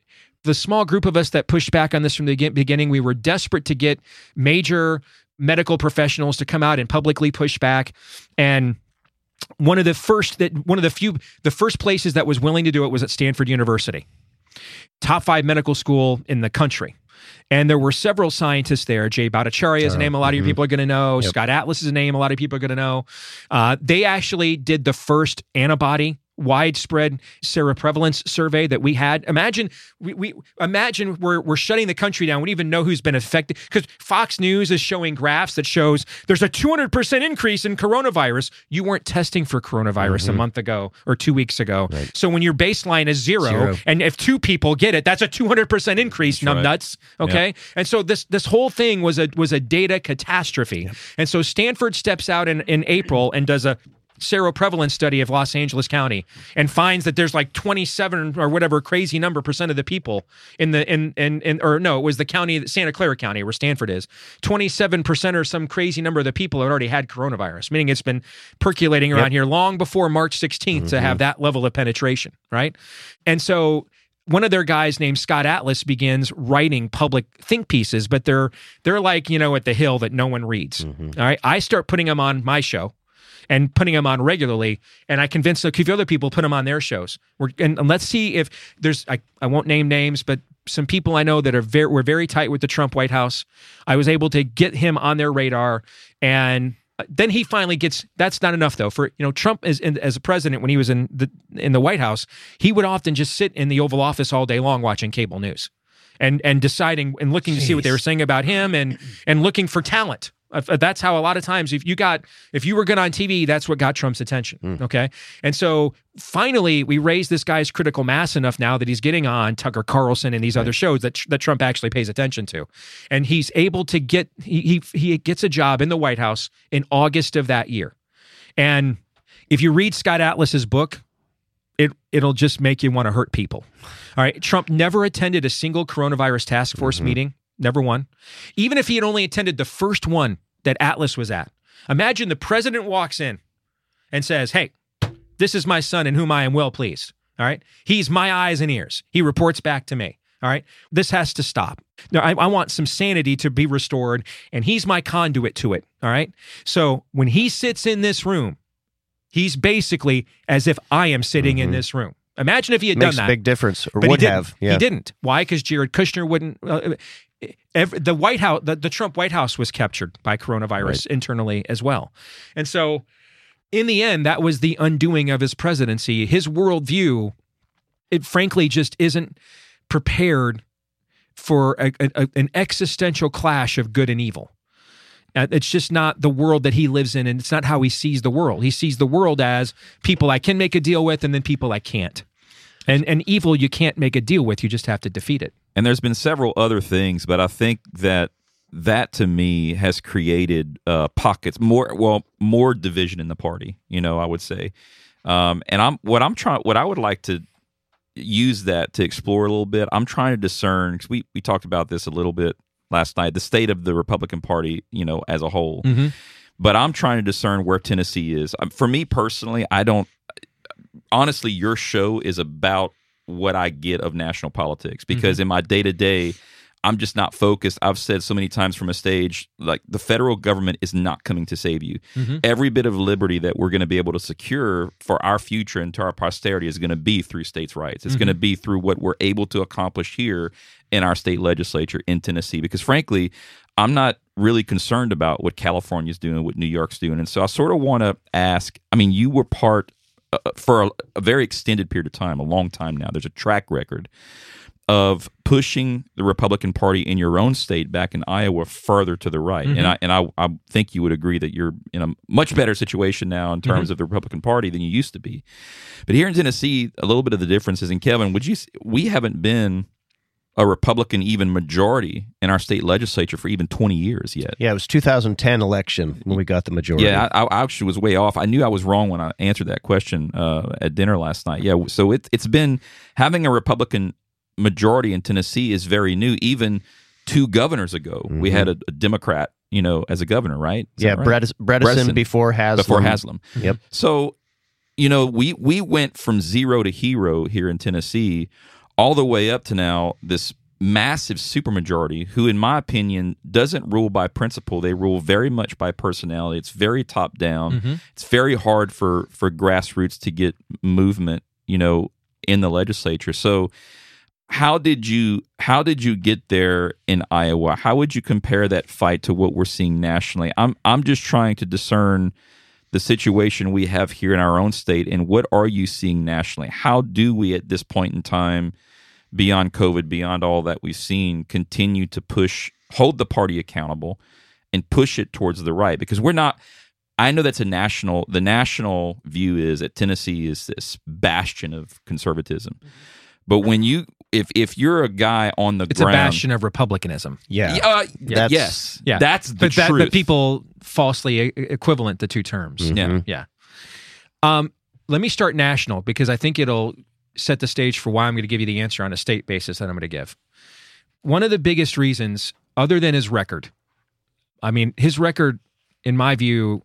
the small group of us that pushed back on this from the beginning, we were desperate to get major medical professionals to come out and publicly push back, and one of the first that one of the few the first places that was willing to do it was at Stanford University top five medical school in the country. And there were several scientists there. Jay Bhattacharya is a name a lot of your people are going to know. Scott Atlas is a name a lot of people are going to know. Uh, they actually did the first antibody widespread seroprevalence survey that we had. Imagine we, we imagine we're we're shutting the country down. We don't even know who's been affected because Fox News is showing graphs that shows there's a 200% increase in coronavirus. You weren't testing for coronavirus a mm-hmm. month ago or 2 weeks ago. So when your baseline is zero, Zero. and if two people get it, that's a 200% increase, numb nuts, okay? And so this this whole thing was a was a data catastrophe. And so Stanford steps out in in April and does a seroprevalence study of Los Angeles County and finds that there's like 27 or whatever crazy number percent of the people in the in in, in or no, it was the county Santa Clara County where Stanford is. 27% or some crazy number of the people had already had coronavirus, meaning it's been percolating around here long before March 16th to have mm-hmm. that level of penetration, right? And so one of their guys named Scott Atlas begins writing public think pieces, but they're they're like, you know, at the hill that no one reads. Mm-hmm. All right. I start putting them on my show and putting them on regularly. And I convinced a few other people to put them on their shows. We're, and, and let's see if there's, I, I won't name names, but some people I know that are very, were very tight with the Trump White House. I was able to get him on their radar. And uh, then he finally gets, that's not enough though. For, you know, Trump as, in, as a president, when he was in the, in the White House, he would often just sit in the Oval Office all day long watching cable news and, and deciding and looking to see what they were saying about him and, and looking for talent. That's how a lot of times, if you got, if you were good on TV, that's what got Trump's attention. Hmm. Okay. And so finally, we raised this guy's critical mass enough now that he's getting on Tucker Carlson and these other shows that, that Trump actually pays attention to. And he's able to get, he, he, he gets a job in the White House in August of that year. And if you read Scott Atlas's book, it it'll just make you want to hurt people. All right, Trump never attended a single coronavirus task force mm-hmm. meeting, never won. Even if he had only attended the first one that Atlas was at. Imagine the president walks in and says, "Hey, this is my son in whom I am well pleased." All right, he's my eyes and ears. He reports back to me. All right, this has to stop. Now, I, I want some sanity to be restored, and he's my conduit to it. All right, so when he sits in this room, he's basically as if I am sitting in this room. Imagine if he had Makes done a that. big difference, or But would he didn't. have. Yeah. He didn't. Why? Because Jared Kushner wouldn't. Uh, every, the White House, the, the Trump White House was captured by coronavirus internally as well. And so, in the end, that was the undoing of his presidency. His worldview, it frankly just isn't prepared for a, a, an existential clash of good and evil. Uh, It's just not the world that he lives in, and it's not how he sees the world. He sees the world as people I can make a deal with, and then people I can't. And and evil you can't make a deal with; you just have to defeat it. And there's been several other things, but I think that that to me has created uh, pockets more well more division in the party. You know, I would say, um, and I'm what I'm trying what I would like to use that to explore a little bit. I'm trying to discern because we we talked about this a little bit last night, the state of the Republican Party, you know, as a whole. But I'm trying to discern where Tennessee is. Um, For me personally, I don't. Honestly, your show is about what I get of national politics because in my day to day, I'm just not focused. I've said so many times from a stage, like the federal government is not coming to save you. Mm-hmm. Every bit of liberty that we're going to be able to secure for our future and to our posterity is going to be through states' rights. It's going to be through what we're able to accomplish here in our state legislature in Tennessee. Because frankly, I'm not really concerned about what California's doing, what New York's doing. And so I sort of want to ask I mean, you were part uh, for a, a very extended period of time, a long time now. There's a track record of pushing the Republican Party in your own state back in Iowa further to the right. And I and I, I think you would agree that you're in a much better situation now in terms of the Republican Party than you used to be. But here in Tennessee, a little bit of the difference is in Kevin, would you we haven't been a Republican even majority in our state legislature for even 20 years yet. Yeah, it was 2010 election when we got the majority. Yeah, I, I actually was way off. I knew I was wrong when I answered that question uh, at dinner last night. Yeah, so it, it's been having a Republican majority in Tennessee is very new. Even two governors ago, we had a, a Democrat, you know, as a governor, right? Is yeah, right? Bredesen Bredesen. before Haslam. before Haslam. Yep. So, you know, we we went from zero to hero here in Tennessee, all the way up to now this massive supermajority, who, in my opinion, doesn't rule by principle. They rule very much by personality. It's very top down. Mm-hmm. It's very hard for for grassroots to get movement, you know, in the legislature. So. How did you how did you get there in Iowa? How would you compare that fight to what we're seeing nationally? I'm I'm just trying to discern the situation we have here in our own state and what are you seeing nationally? How do we at this point in time, beyond COVID, beyond all that we've seen, continue to push, hold the party accountable and push it towards the right? Because we're not I know that's a national the national view is that Tennessee is this bastion of conservatism. But when you if if you're a guy on the It's ground a bastion of republicanism. Yeah. uh, That's- yes. Yeah, That's the but that, truth. but people falsely e- equivalent the two terms. Yeah. Yeah. Um, let me start national because I think it'll set the stage for why I'm going to give you the answer on a state basis that I'm going to give. One of the biggest reasons, other than his record, I mean, his record, in my view,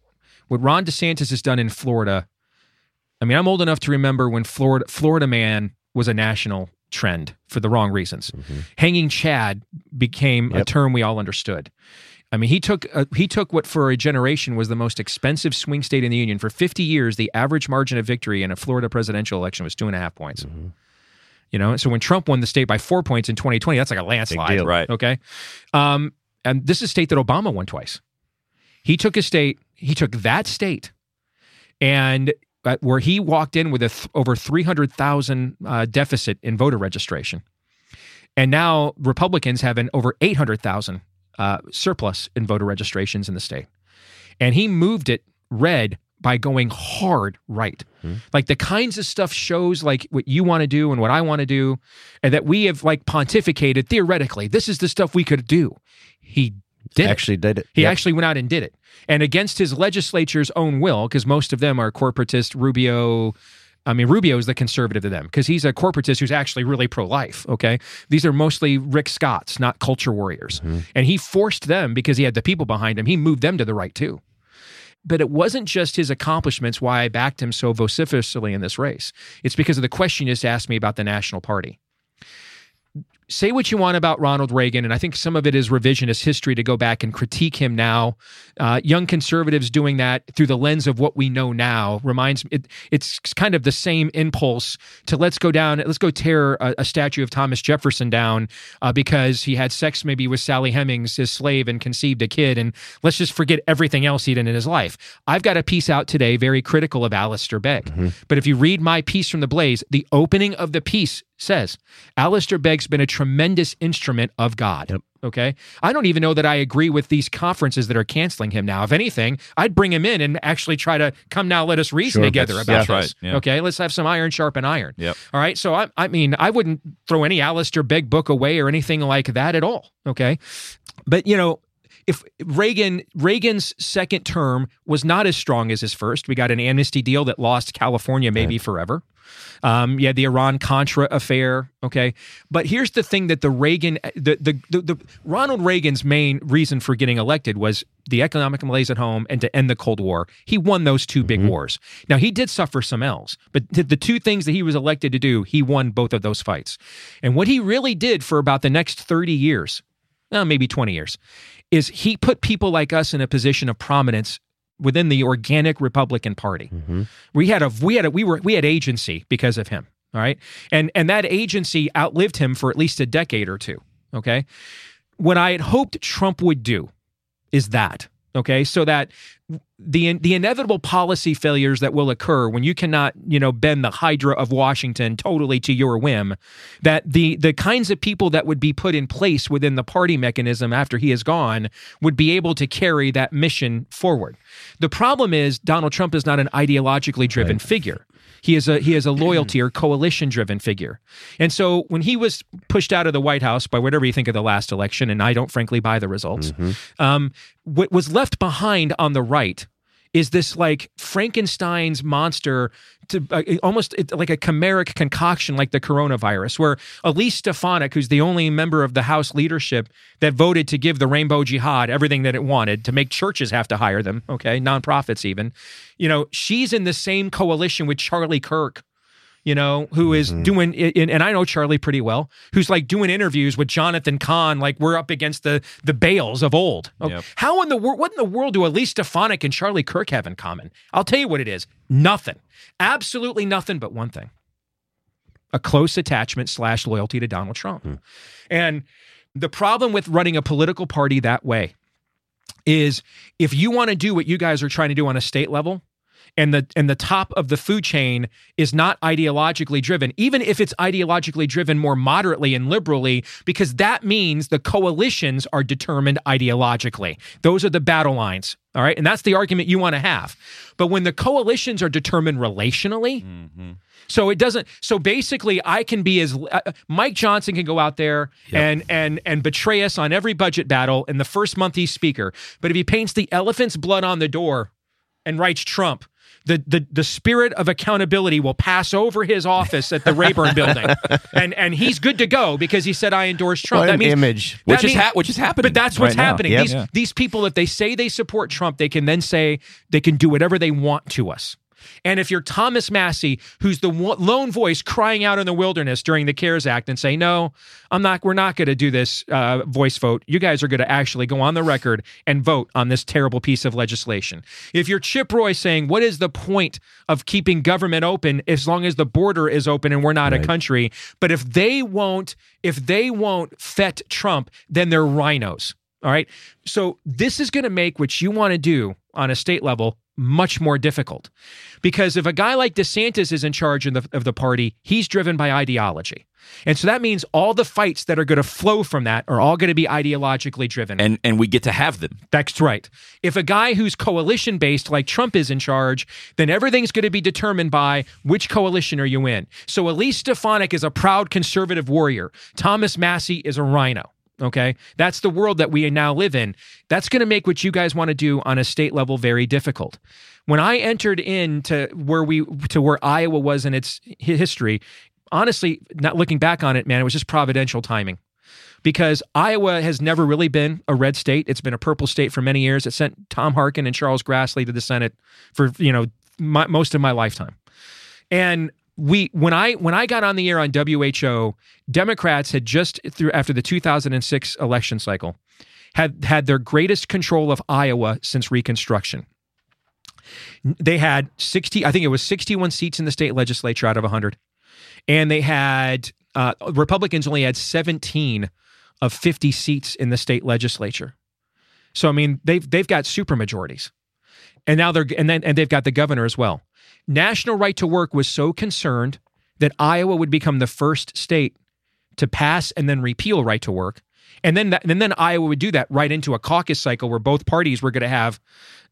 what Ron DeSantis has done in Florida. I mean, I'm old enough to remember when Florida Florida man was a national trend for the wrong reasons. Mm-hmm. Hanging Chad became a term we all understood. I mean, he took uh, he took what for a generation was the most expensive swing state in the union. For 50 years, the average margin of victory in a Florida presidential election was two and a half points. You know, so when Trump won the state by four points in 2020, that's like a landslide. Right. Okay. Um, and this is a state that Obama won twice. He took a state, he took that state, and uh, where he walked in with a th- over 300,000 uh, deficit in voter registration. And now Republicans have an over 800,000 uh, surplus in voter registrations in the state. And he moved it red by going hard right. Like the kinds of stuff shows like what you want to do and what I want to do, and that we have like pontificated theoretically. This is the stuff we could do. He did it. Actually did it. He Yep. actually went out and did it. And against his legislature's own will, because most of them are corporatist, Rubio. I mean, Rubio is the conservative to them because he's a corporatist who's actually really pro life. Okay. These are mostly Rick Scotts, not culture warriors. Mm-hmm. And he forced them because he had the people behind him, he moved them to the right too. But it wasn't just his accomplishments why I backed him so vociferously in this race. It's because of the question you just asked me about the National Party say what you want about Ronald Reagan, and I think some of it is revisionist history to go back and critique him now. Uh, young conservatives doing that through the lens of what we know now reminds me. It, it's kind of the same impulse to let's go down, let's go tear a, a statue of Thomas Jefferson down uh, because he had sex maybe with Sally Hemings, his slave, and conceived a kid, and let's just forget everything else he did in his life. I've got a piece out today very critical of Alistair Begg, but if you read my piece from the Blaze, the opening of the piece says Alistair Begg's been a tremendous instrument of God. Yep. Okay. I don't even know that I agree with these conferences that are canceling him now. If anything, I'd bring him in and actually try to come now, let us reason Sure, together about that's this. right, yeah. Okay. Let's have some iron sharpen iron. Yep. All right. So I, I mean, I wouldn't throw any Alistair Begg book away or anything like that at all. Okay. But, you know, if Reagan Reagan's second term was not as strong as his first, we got an amnesty deal that lost California maybe forever. Um, you had the Iran Contra affair. Okay, but here's the thing that the Reagan, the, the the the Ronald Reagan's main reason for getting elected was the economic malaise at home and to end the Cold War. He won those two big wars. Now he did suffer some else, but the, two things that he was elected to do, he won both of those fights. And what he really did for about the next thirty years, well, maybe twenty years, is he put people like us in a position of prominence within the organic Republican Party. Mm-hmm. We had a we had a we were we had agency because of him. All right. And and that agency outlived him for at least a decade or two. Okay. What I had hoped Trump would do is that. Okay. So that the the inevitable policy failures that will occur when you cannot, you know, bend the hydra of Washington totally to your whim, that the the kinds of people that would be put in place within the party mechanism after he is gone would be able to carry that mission forward. The problem is Donald Trump is not an ideologically driven figure. He is a he is a loyalty or coalition driven figure. And so when he was pushed out of the White House by whatever you think of the last election, and I don't frankly buy the results, um, what was left behind on the right is this like Frankenstein's monster to uh, almost like a chimeric concoction like the coronavirus, where Elise Stefanik, who's the only member of the House leadership that voted to give the Rainbow Jihad everything that it wanted, to make churches have to hire them, okay, nonprofits even, you know, she's in the same coalition with Charlie Kirk you know, who is mm-hmm. doing and and I know Charlie pretty well, who's like doing interviews with Jonathan Cahn, like we're up against the the Baals of old. Oh, Yep. How in the world? What in the world do Elise Stefanik and Charlie Kirk have in common? I'll tell you what it is: nothing, absolutely nothing, but one thing: a close attachment slash loyalty to Donald Trump. Hmm. And the problem with running a political party that way is if you want to do what you guys are trying to do on a state level and the and the top of the food chain is not ideologically driven even if it's ideologically driven more moderately and liberally because that means the coalitions are determined ideologically those are the battle lines all right and that's the argument you want to have but when the coalitions are determined relationally so it doesn't. So basically, I can be as uh, Mike Johnson can go out there and and and betray us on every budget battle in the first month he's speaker. But if he paints the elephant's blood on the door and writes Trump. The, the, the spirit of accountability will pass over his office at the Rayburn building. *laughs* And and he's good to go because he said I endorse Trump. What that means image. Which that is means- ha- which is happening But that's what's right happening. Yep. These Yeah. these people that they say they support Trump, they can then say they can do whatever they want to us. And if you're Thomas Massie, who's the lone voice crying out in the wilderness during the CARES Act and say, "No, I'm not. We're not going to do this uh, voice vote. You guys are going to actually go on the record and vote on this terrible piece of legislation." If you're Chip Roy saying, "What is the point of keeping government open as long as the border is open and we're not a country?" But if they won't, if they won't fet Trump, then they're rhinos. All right. So this is going to make what you want to do on a state level much more difficult. Because if a guy like DeSantis is in charge of the, of the party, he's driven by ideology. And so that means all the fights that are going to flow from that are all going to be ideologically driven. and and we get to have them. That's right. If a guy who's coalition based like Trump is in charge, then everything's going to be determined by which coalition are you in. So Elise Stefanik is a proud conservative warrior. Thomas Massie is a rhino. Okay. That's the world that we now live in. That's going to make what you guys want to do on a state level very difficult. When I entered into where we to where Iowa was in its history, honestly, not looking back on it, man, it was just providential timing because Iowa has never really been a red state. It's been a purple state for many years. It sent Tom Harkin and Charles Grassley to the Senate for you know my, most of my lifetime. And we when I when I got on the air on WHO, Democrats had just through after the 2006 election cycle had had their greatest control of Iowa since Reconstruction. They had 60 I think it was 61 seats in the state legislature out of 100 and they had uh, Republicans only had 17 of 50 seats in the state legislature. So I mean, they've they've got super majorities, and now they're and then and they've got the governor as well. National Right to Work was so concerned that Iowa would become the first state to pass and then repeal right to work, and then that, and then Iowa would do that right into a caucus cycle where both parties were going to have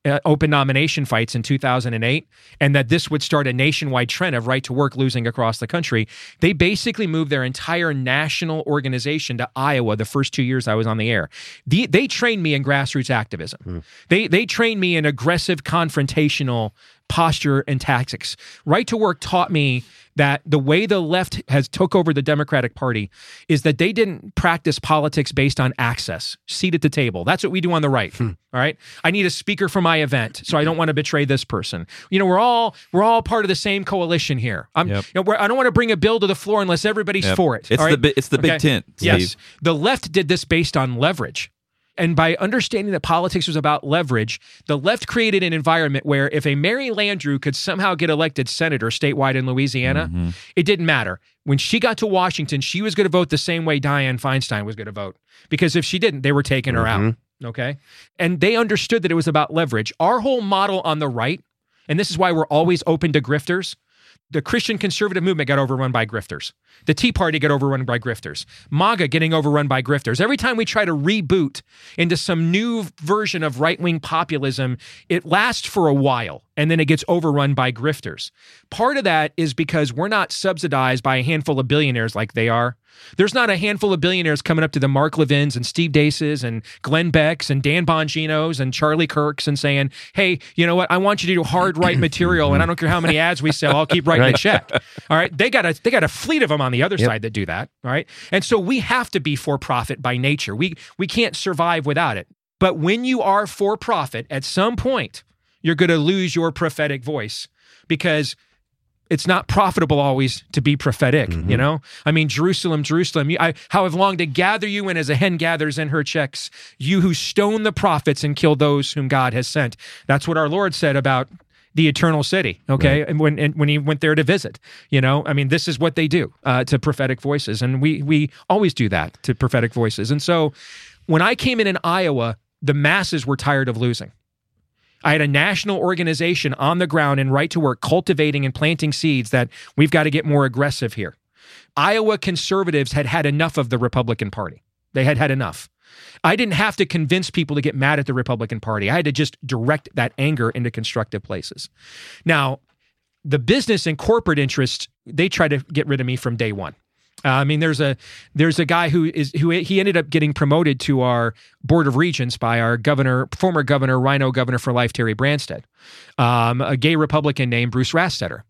uh, open nomination fights in 2008 and that this would start a nationwide trend of right to work losing across the country, they basically moved their entire national organization to Iowa the first two years I was on the air. The, they trained me in grassroots activism. They, they trained me in aggressive, confrontational posture and tactics. Right to work taught me that the way the left has took over the Democratic Party is that they didn't practice politics based on access, seat at the table. That's what we do on the right. Hmm. All right. I need a speaker for my event, so I don't want to betray this person. You know, we're all we're all part of the same coalition here. I'm, Yep. you know, we're, I don't want to bring a bill to the floor unless everybody's Yep. for it. It's the it's the big tent, Yes. The left did this based on leverage. And by understanding that politics was about leverage, the left created an environment where if a Mary Landrieu could somehow get elected senator statewide in Louisiana, Mm-hmm. it didn't matter. When she got to Washington, she was going to vote the same way Dianne Feinstein was going to vote. Because if she didn't, they were taking her out. Okay. And they understood that it was about leverage. Our whole model on the right, and this is why we're always open to grifters. The Christian conservative movement got overrun by grifters. The Tea Party got overrun by grifters. MAGA getting overrun by grifters. Every time we try to reboot into some new version of right wing populism, it lasts for a while and then it gets overrun by grifters. Part of that is because we're not subsidized by a handful of billionaires like they are. There's not a handful of billionaires coming up to the Mark Levins and Steve Deaces and Glenn Becks and Dan Bongino's and Charlie Kirks and saying, hey, you know what? I want you to do hard right *clears throat* material and I don't care how many ads we sell, I'll keep writing a check. All right. They got a they got a fleet of them on the other side that do that. All right. And so we have to be for profit by nature. We we can't survive without it. But when you are for profit, at some point, you're going to lose your prophetic voice because it's not profitable always to be prophetic, you know? I mean, Jerusalem, Jerusalem, you, I, how I've longed to gather you in as a hen gathers in her chicks, you who stone the prophets and kill those whom God has sent. That's what our Lord said about the eternal city, okay? And when and when he went there to visit, you know, I mean, this is what they do uh, to prophetic voices, and we we always do that to prophetic voices. And so, when I came in in Iowa, the masses were tired of losing. I had a national organization on the ground and right to work cultivating and planting seeds that we've got to get more aggressive here. Iowa conservatives had had enough of the Republican Party. They had had enough. I didn't have to convince people to get mad at the Republican Party. I had to just direct that anger into constructive places. Now, the business and corporate interests, they tried to get rid of me from day one. Uh, I mean, there's a there's a guy who is who he ended up getting promoted to our board of regents by our governor, former governor, Rhino governor for life, Terry Branstad, um, a gay Republican named Bruce Rastetter.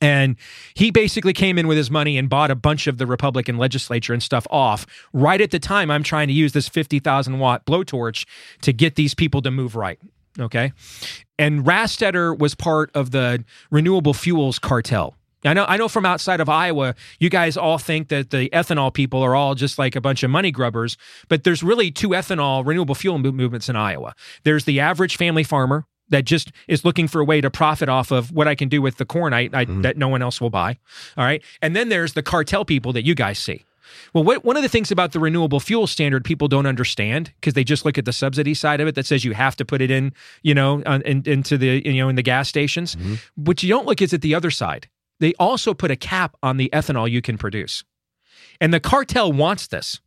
And he basically came in with his money and bought a bunch of the Republican legislature and stuff off right at the time I'm trying to use this 50,000 watt blowtorch to get these people to move right. Okay. And Rastetter was part of the renewable fuels cartel. I know, I know from outside of Iowa, you guys all think that the ethanol people are all just like a bunch of money grubbers, but there's really two ethanol renewable fuel movements in Iowa. There's the average family farmer that just is looking for a way to profit off of what I can do with the corn I, I, mm-hmm. that no one else will buy. All right. And then there's the cartel people that you guys see. Well, what, one of the things about the renewable fuel standard people don't understand because they just look at the subsidy side of it that says you have to put it in, you know, on, in, into the you know in the gas stations. Mm-hmm. What you don't look is at the other side. They also put a cap on the ethanol you can produce, and the cartel wants this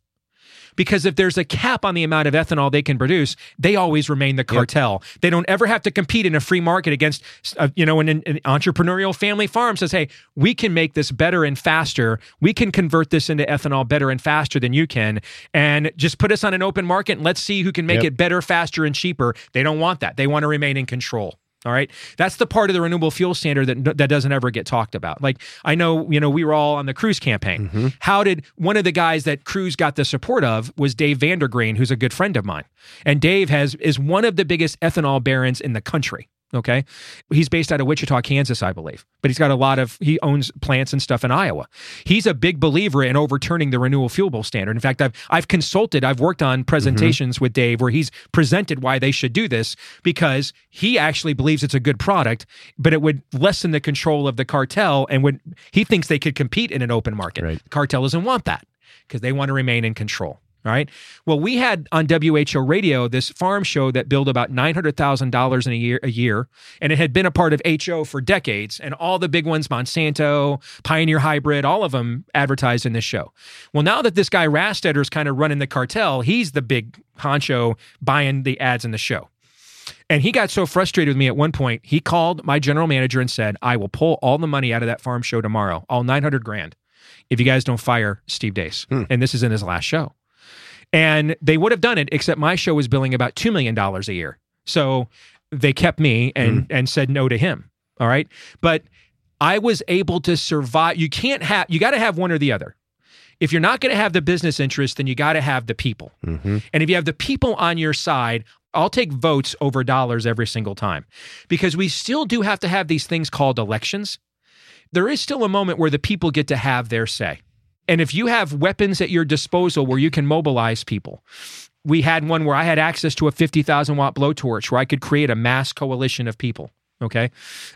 because if there's a cap on the amount of ethanol they can produce, they always remain the cartel. They don't ever have to compete in a free market against, uh, you know, an, an entrepreneurial family farm says, hey, we can make this better and faster. We can convert this into ethanol better and faster than you can. And just put us on an open market and let's see who can make Yep. it better, faster, and cheaper. They don't want that. They want to remain in control. All right. That's the part of the renewable fuel standard that that doesn't ever get talked about. Like I know, you know, we were all on the Cruz campaign. Mm-hmm. How did one of the guys that Cruz got the support of was Dave Vander Griend, who's a good friend of mine. And Dave has is one of the biggest ethanol barons in the country. Okay. He's based out of Wichita, Kansas, I believe. But he's got a lot of he owns plants and stuff in Iowa. He's a big believer in overturning the renewable fuel bill standard. In fact, I've I've consulted, I've worked on presentations mm-hmm. with Dave where he's presented why they should do this because he actually believes it's a good product, but it would lessen the control of the cartel and would he thinks they could compete in an open market. Right. The cartel doesn't want that because they want to remain in control. All right. Well, we had on WHO radio this farm show that billed about nine hundred thousand dollars in a year a year, and it had been a part of HO for decades. And all the big ones, Monsanto, Pioneer Hybrid, all of them advertised in this show. Well, now that this guy Rastetter is kind of running the cartel, he's the big honcho buying the ads in the show. And he got so frustrated with me at one point, he called my general manager and said, I will pull all the money out of that farm show tomorrow, all 900 grand, if you guys don't fire Steve Deace. Hmm. And this is in his last show. And they would have done it, except my show was billing about $2 million a year. So they kept me and, mm-hmm. and said no to him. All right. But I was able to survive. You can't have, you got to have one or the other. If you're not going to have the business interest, then you got to have the people. Mm-hmm. And if you have the people on your side, I'll take votes over dollars every single time because we still do have to have these things called elections. There is still a moment where the people get to have their say. And if you have weapons at your disposal where you can mobilize people, we had one where I had access to a 50,000 watt blowtorch where I could create a mass coalition of people. Okay.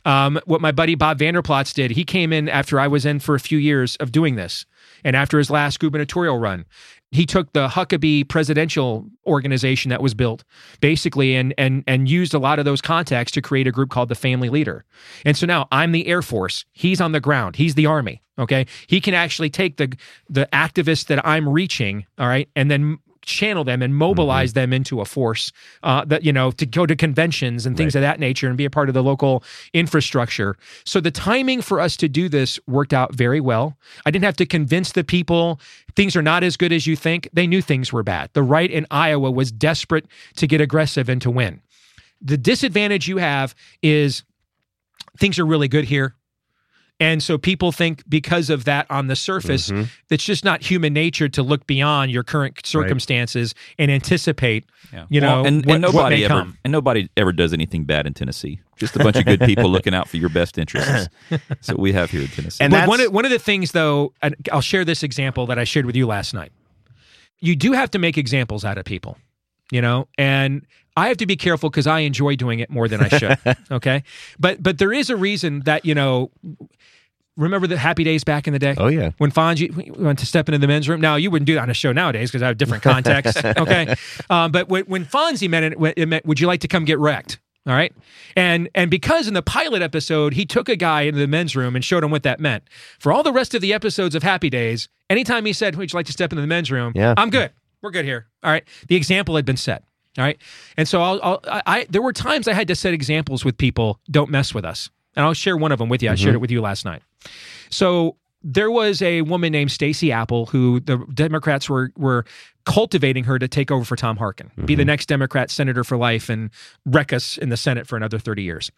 Um, what my buddy Bob Vander Plaats did, he came in after I was in for a few years of doing this. And after his last gubernatorial run, he took the Huckabee presidential organization that was built basically and and and used a lot of those contacts to create a group called the Family Leader. And so now I'm the Air Force. He's on the ground. He's the Army. Okay. He can actually take the the activists that I'm reaching, all right, and then channel them and mobilize them into a force uh, that you know to go to conventions and things of that nature and be a part of the local infrastructure. So the timing for us to do this worked out very well. I didn't have to convince the people things are not as good as you think. They knew things were bad. The right in iowa was desperate to get aggressive and to win. The disadvantage you have is things are really good here and so people think because of that on the surface, Mm-hmm. Yeah. you know, Well, and, what, and what nobody may ever come. and nobody ever does anything bad in Tennessee. Just a bunch of good people looking out for your best interests. *laughs* That's what we have here in Tennessee. And But one of, one of the things, though, and I'll share this example that I shared with you last night. You do have to make examples out of people, you know, and I have to be careful because I enjoy doing it more than I should. *laughs* okay, but but there is a reason that you know. Remember the happy days back in the day? Oh, yeah. when Fonzie we went to step into the men's room. Now you wouldn't do that on a show nowadays because I have different context. *laughs* okay, um, but when, when Fonzie meant it, it meant, "Would you like to come get wrecked?" All right, and and because in the pilot episode he took a guy into the men's room and showed him what that meant. For all the rest of the episodes of Happy Days, anytime he said, "Would you like to step into the men's room?" Yeah. I'm good. We're good here. All right. The example had been set. All right, and so I'll, I'll I, I there were times I had to set examples with people. Don't mess with us, and I'll share one of them with you. I shared it with you last night. So there was a woman named Staci Appel who the Democrats were were cultivating her to take over for Tom Harkin, be the mm-hmm. next Democrat senator for life and wreck us in the Senate for another 30 years.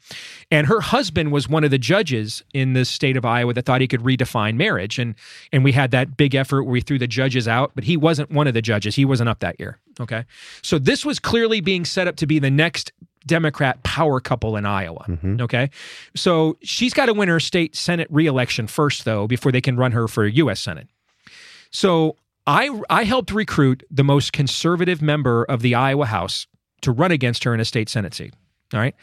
And her husband was one of the judges in the state of Iowa that thought he could redefine marriage. And and we had that big effort where we threw the judges out, but he wasn't one of the judges. He wasn't up that year. Okay. So this was clearly being set up to be the next Democrat power couple in Iowa. Mm-hmm. Okay. So she's got to win her state Senate reelection first, though, before they can run her for U.S. Senate. So I I helped recruit the most conservative member of the Iowa House to run against her in a state Senate seat. All right.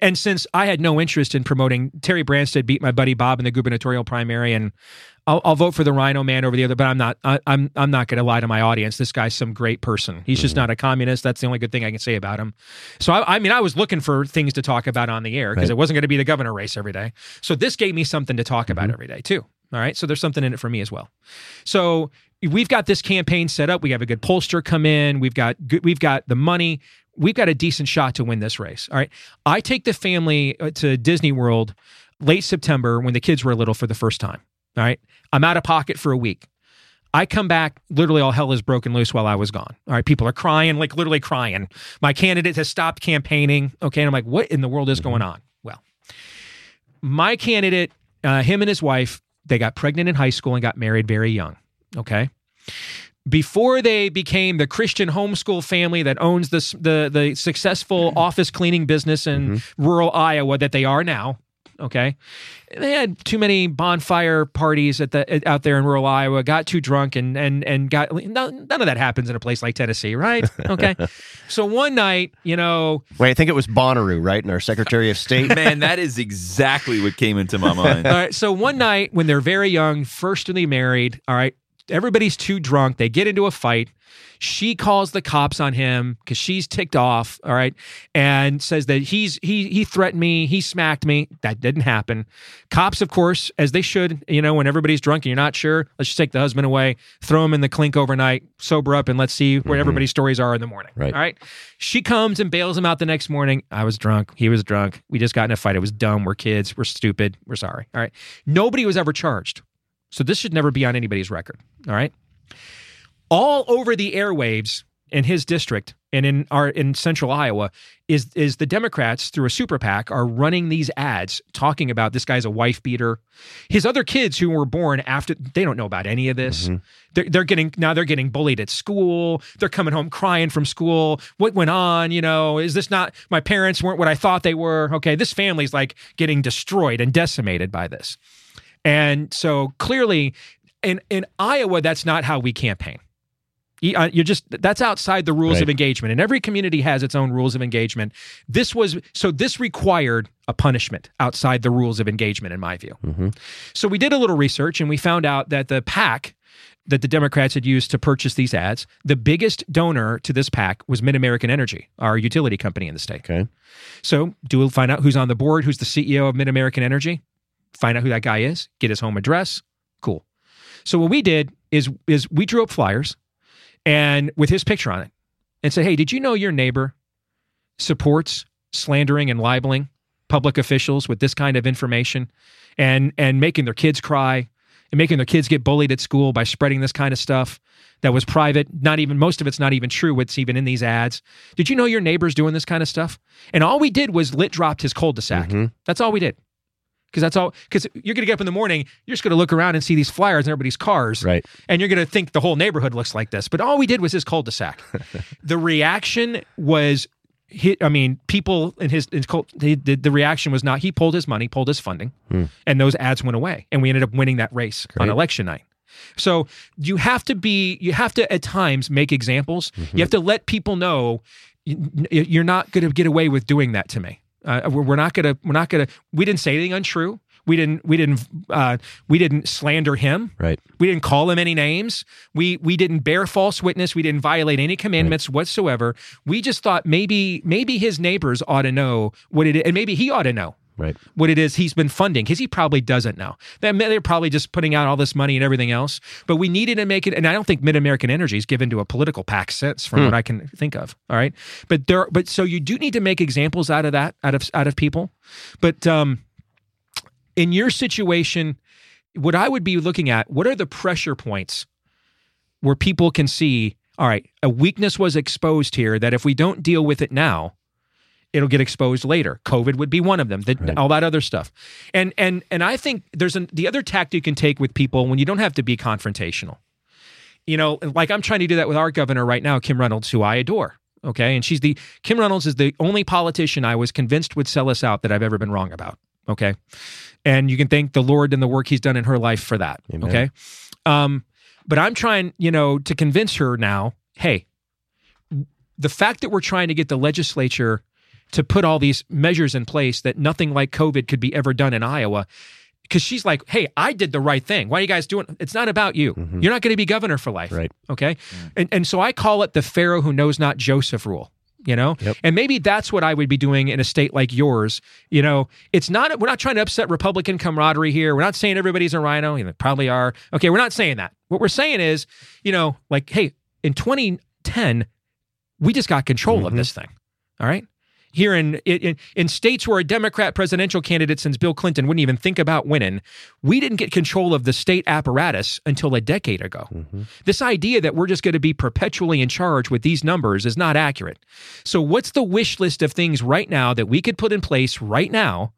And since I had no interest in promoting, Terry Branstad beat my buddy Bob in the gubernatorial primary, and I'll, I'll vote for the Rhino man over the other. But I'm not. I, I'm I'm not going to lie to my audience. This guy's some great person. He's just mm-hmm. not a communist. That's the only good thing I can say about him. So I, I mean, I was looking for things to talk about on the air because Right. it wasn't going to be the governor race every day. So this gave me something to talk about mm-hmm. every day too. All right. So there's something in it for me as well. So we've got this campaign set up. We have a good pollster come in. We've got good, we've got the money. We've got a decent shot to win this race. All right. I take the family uh, to Disney World late September when the kids were little for the first time. All right. I'm out of pocket for a week. I come back, literally all hell is broken loose while I was gone. All right, people are crying, like literally crying. My candidate has stopped campaigning. Okay, and I'm like, what in the world is going on? Well, my candidate, uh, him and his wife, they got pregnant in high school and got married very young. Okay. Before they became the Christian homeschool family that owns the the, the successful mm-hmm. office cleaning business in mm-hmm. rural Iowa that they are now, okay, they had too many bonfire parties at the out there in rural Iowa. Got too drunk and and and got none, none of that happens in a place like Tennessee, right? Okay, *laughs* so one night, you know, Wait, I think it was Bonnaroo, right? And our Secretary of State. *laughs* Man, that is exactly what came into my mind. All right. So one night when they're very young, first to be married, all right, Everybody's too drunk. They get into a fight. She calls the cops on him because she's ticked off. All right, and says that he's he he threatened me. He smacked me. That didn't happen. Cops, of course, as they should. You know, when everybody's drunk and you're not sure, let's just take the husband away, throw him in the clink overnight, sober up, and let's see where mm-hmm. everybody's stories are in the morning. Right. All right. She comes and bails him out the next morning. I was drunk. He was drunk. We just got in a fight. It was dumb. We're kids. We're stupid. We're sorry. All right. Nobody was ever charged. So this should never be on anybody's record. All right. All over the airwaves in his district and in our in central Iowa is is the Democrats through a super PAC are running these ads talking about this guy's a wife beater. His other kids who were born after they don't know about any of this. Mm-hmm. They're, they're getting now they're getting bullied at school. They're coming home crying from school. What went on? You know, is this not my parents weren't what I thought they were? Okay, this family's like getting destroyed and decimated by this. And so clearly in in Iowa that's not how we campaign. Uh, You're just that's outside the rules of engagement, and every community has its own rules of engagement. This was so this required a punishment outside the rules of engagement, in my view. So we did a little research, and we found out that the PAC that the Democrats had used to purchase these ads, the biggest donor to this PAC was Mid American Energy, our utility company in the state. Okay. So do we find out who's on the board, who's the CEO of Mid American Energy, find out who that guy is, get his home address. Cool. So what we did is is we drew up flyers and with his picture on it and said, Hey, did you know your neighbor supports slandering and libeling public officials with this kind of information and and making their kids cry and making their kids get bullied at school by spreading this kind of stuff that was private? Not even most of it's not even true what's even in these ads. Did you know your neighbor's doing this kind of stuff? And all we did was lit dropped his cul-de-sac. Mm-hmm. That's all we did because that's all because you're going to get up in the morning you're just going to look around and see these flyers in everybody's cars Right. and you're going to think the whole neighborhood looks like this but all we did was his cul-de-sac *laughs* the reaction was he, I mean, people in his, in cult, the, the the reaction was not he pulled his money, pulled his funding, hmm. and those ads went away, and we ended up winning that race on election night. So you have to be, you have to at times make examples. You mm-hmm. have to let people know you're not going to get away with doing that to me. Uh, we're we're not going to, we're not going to. We didn't say anything untrue. We didn't, we didn't, uh, we didn't slander him. Right. We didn't call him any names. We we didn't bear false witness. We didn't violate any commandments whatsoever. We just thought maybe maybe his neighbors ought to know what it is, and maybe he ought to know Right. what it is he's been funding because he probably doesn't know. They- They're probably just putting out all this money and everything else. But we needed to make it, and I don't think Mid American Energy's given to a political pack since, from what I can think of. All right, but there, but so you do need to make examples out of that, out of out of people. But um, in your situation, what I would be looking at, what are the pressure points where people can see, all right, a weakness was exposed here that if we don't deal with it now, it'll get exposed later. COVID would be one of them. The, All that other stuff, and and and I think there's an, the other tactic you can take with people when you don't have to be confrontational. You know, like I'm trying to do that with our governor right now, Kim Reynolds, who I adore. Okay, and she's the Kim Reynolds is the only politician I was convinced would sell us out that I've ever been wrong about. Okay, and you can thank the Lord and the work He's done in her life for that. Amen. Okay, um, but I'm trying, you know, to convince her now. Hey, the fact that we're trying to get the legislature to put all these measures in place that nothing like COVID could be ever done in Iowa. Because she's like, hey, I did the right thing. Why are you guys doing? It's not about you. Mm-hmm. You're not going to be governor for life. Right. Okay. Mm. And, and so I call it the Pharaoh who knows not Joseph rule. You know, Yep. and maybe that's what I would be doing in a state like yours. You know, it's not. We're not trying to upset Republican camaraderie here. We're not saying everybody's a rhino. You know, they probably are. Okay, we're not saying that. What we're saying is, you know, like, hey, in 2010, we just got control of mm-hmm. this thing. All right. Here in, in in states where a Democrat presidential candidate since Bill Clinton wouldn't even think about winning, we didn't get control of the state apparatus until a decade ago. Mm-hmm. This idea that we're just going to be perpetually in charge with these numbers is not accurate. So, what's the wish list of things right now that we could put in place right now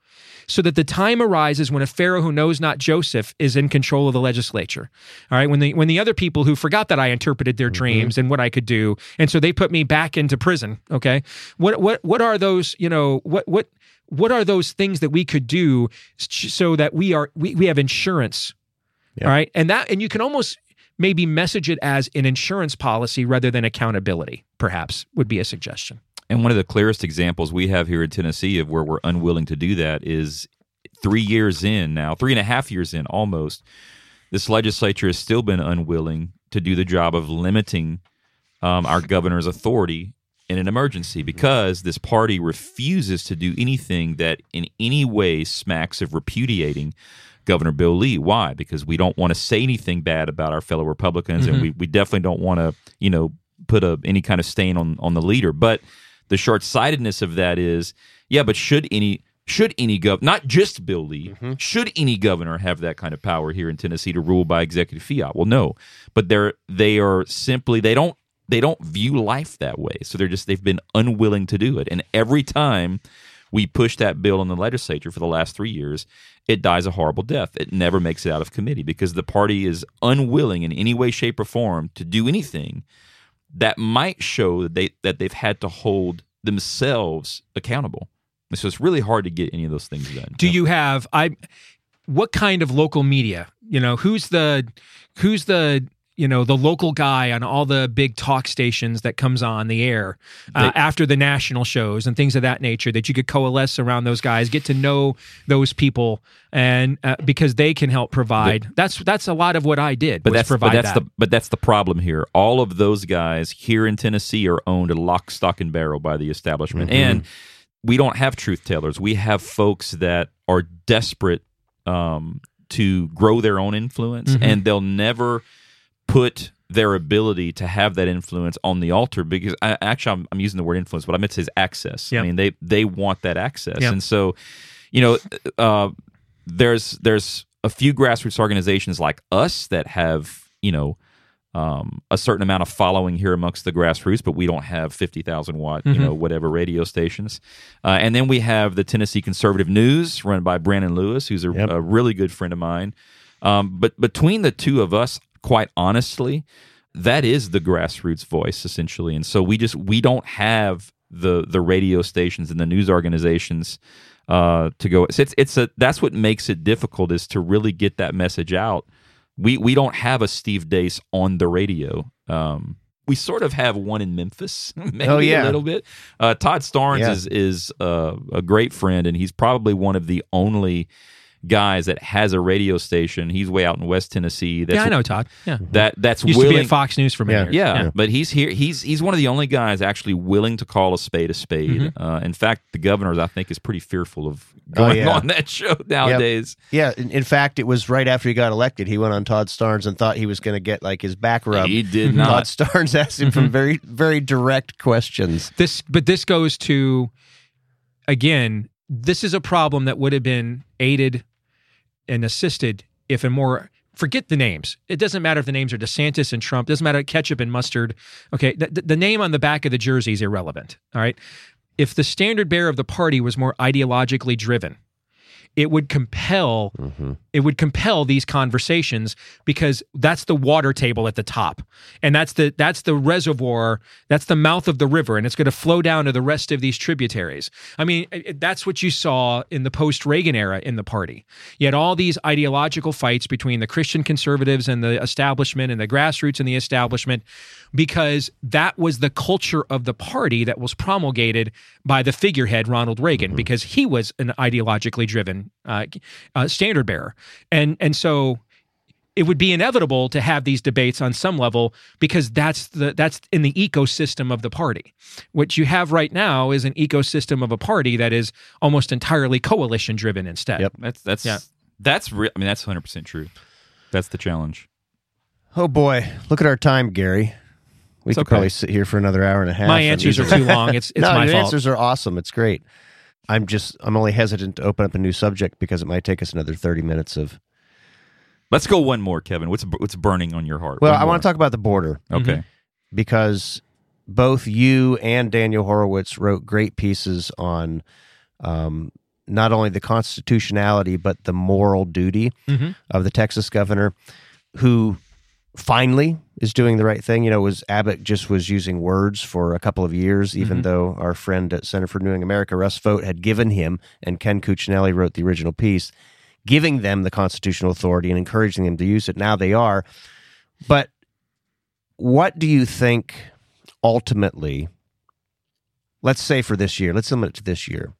so that the time arises when a Pharaoh who knows not Joseph is in control of the legislature. All right, when the when the other people who forgot that I interpreted their mm-hmm. dreams and what I could do, and so they put me back into prison. Okay, what what what are those? You know what what what are those things that we could do so that we are we, we have insurance? Yeah. All right, and that and you can almost maybe message it as an insurance policy rather than accountability. Perhaps would be a suggestion. And one of the clearest examples we have here in Tennessee of where we're unwilling to do that is three years in now, three and a half years in almost. this legislature has still been unwilling to do the job of limiting um, our governor's authority in an emergency because this party refuses to do anything that in any way smacks of repudiating Governor Bill Lee. Why? Because we don't want to say anything bad about our fellow Republicans, and we, we definitely don't want to, you know, put a, any kind of stain on on the leader. But the short sightedness of that is, yeah, but should any should any gov not just Bill Lee, mm-hmm. should any governor have that kind of power here in Tennessee to rule by executive fiat? Well, no. But they're they are simply they don't they don't view life that way. So they're just they've been unwilling to do it. And every time we push that bill in the legislature for the last three years, it dies a horrible death. It never makes it out of committee because the party is unwilling in any way, shape, or form to do anything that might show that they that they've had to hold themselves accountable. And so it's really hard to get any of those things done. Do you have I what kind of local media? You know, who's the who's the you know the local guy on all the big talk stations that comes on the air uh, They- after the national shows and things of that nature that you could coalesce around those guys get to know those people and uh, because they can help provide that's that's a lot of what i did but was that's provide but that's that. the but that's the problem here. All of those guys here in Tennessee are owned lock, stock, and barrel by the establishment, and we don't have truth tellers. We have folks that are desperate um, to grow their own influence, and they'll never put their ability to have that influence on the altar because I, actually I'm, I'm using the word influence, but I meant to say access. Yeah. I mean they they want that access, Yeah. and so you know uh, there's there's a few grassroots organizations like us that have you know um, a certain amount of following here amongst the grassroots, but we don't have fifty thousand watt you know whatever radio stations. Uh, and then we have the Tennessee Conservative News run by Brandon Lewis, who's a, Yep. a really good friend of mine. Um, but between the two of us, quite honestly, that is the grassroots voice essentially, and so we just we don't have the the radio stations and the news organizations uh, to go. It's it's a that's what makes it difficult is to really get that message out. We we don't have a Steve Deace on the radio. Um, we sort of have one in Memphis, *laughs* maybe Oh, yeah. a little bit. Uh, Todd Starnes Yeah. is is uh, a great friend, and he's probably one of the only guys that has a radio station. He's way out in West Tennessee. That's yeah i know todd yeah that that's used willing. to be at fox news for many Yeah. years Yeah, but he's here. He's he's one of the only guys actually willing to call a spade a spade. Mm-hmm. Uh, in fact, the governor, I think, is pretty fearful of going yeah. on that show nowadays. Yeah, in, in fact, it was right after he got elected. He went on Todd Starnes and thought he was going to get like his back rubbed. He did *laughs* not. Todd. Starnes asked him some very, very direct questions. this but this goes to again this is a problem that would have been aided and assisted if a more. Forget the names. It doesn't matter if the names are desantis and trump. It doesn't matter ketchup and mustard. Okay the- the name on the back of the jersey is irrelevant all right? If the standard bearer of the party was more ideologically driven it would compel mm-hmm. it would compel these conversations because that's the water table at the top. And that's the that's the reservoir that's the mouth of the river and it's going to flow down to the rest of these tributaries. I mean it- that's what you saw in the post reagan era in the party. You had all these ideological fights between the christian conservatives and the establishment and the grassroots and the establishment because that was the culture of the party that was promulgated by the figurehead Ronald Reagan because he was an ideologically driven uh, uh, standard bearer, and and so it would be inevitable to have these debates on some level because that's the that's in the ecosystem of the party. What you have right now is an ecosystem of a party that is almost entirely coalition driven instead. Yep. That's that's Yeah. that's re- I mean that's hundred percent true. That's the challenge. Oh boy, look at our time, Gary. We It's could okay. probably sit here for another hour and a half. My answers are too long. It's *laughs* it's no, my your fault. answers are awesome. It's great. I'm just I'm only hesitant to open up a new subject because it might take us another 30 minutes of. Let's go one more, Kevin. What's what's burning on your heart? Well, One I want to talk about the border Okay. because both you and Daniel Horowitz wrote great pieces on um, not only the constitutionality but the moral duty Mhm. of the Texas governor, who finally is doing the right thing. You know, was Abbott just was using words for a couple of years, even mm-hmm. though our friend at Center for Renewing America, Russ Vought, had given him, and Ken Cuccinelli wrote the original piece, giving them the constitutional authority and encouraging them to use it. Now they are. But what do you think ultimately, let's say for this year, let's limit it to this year,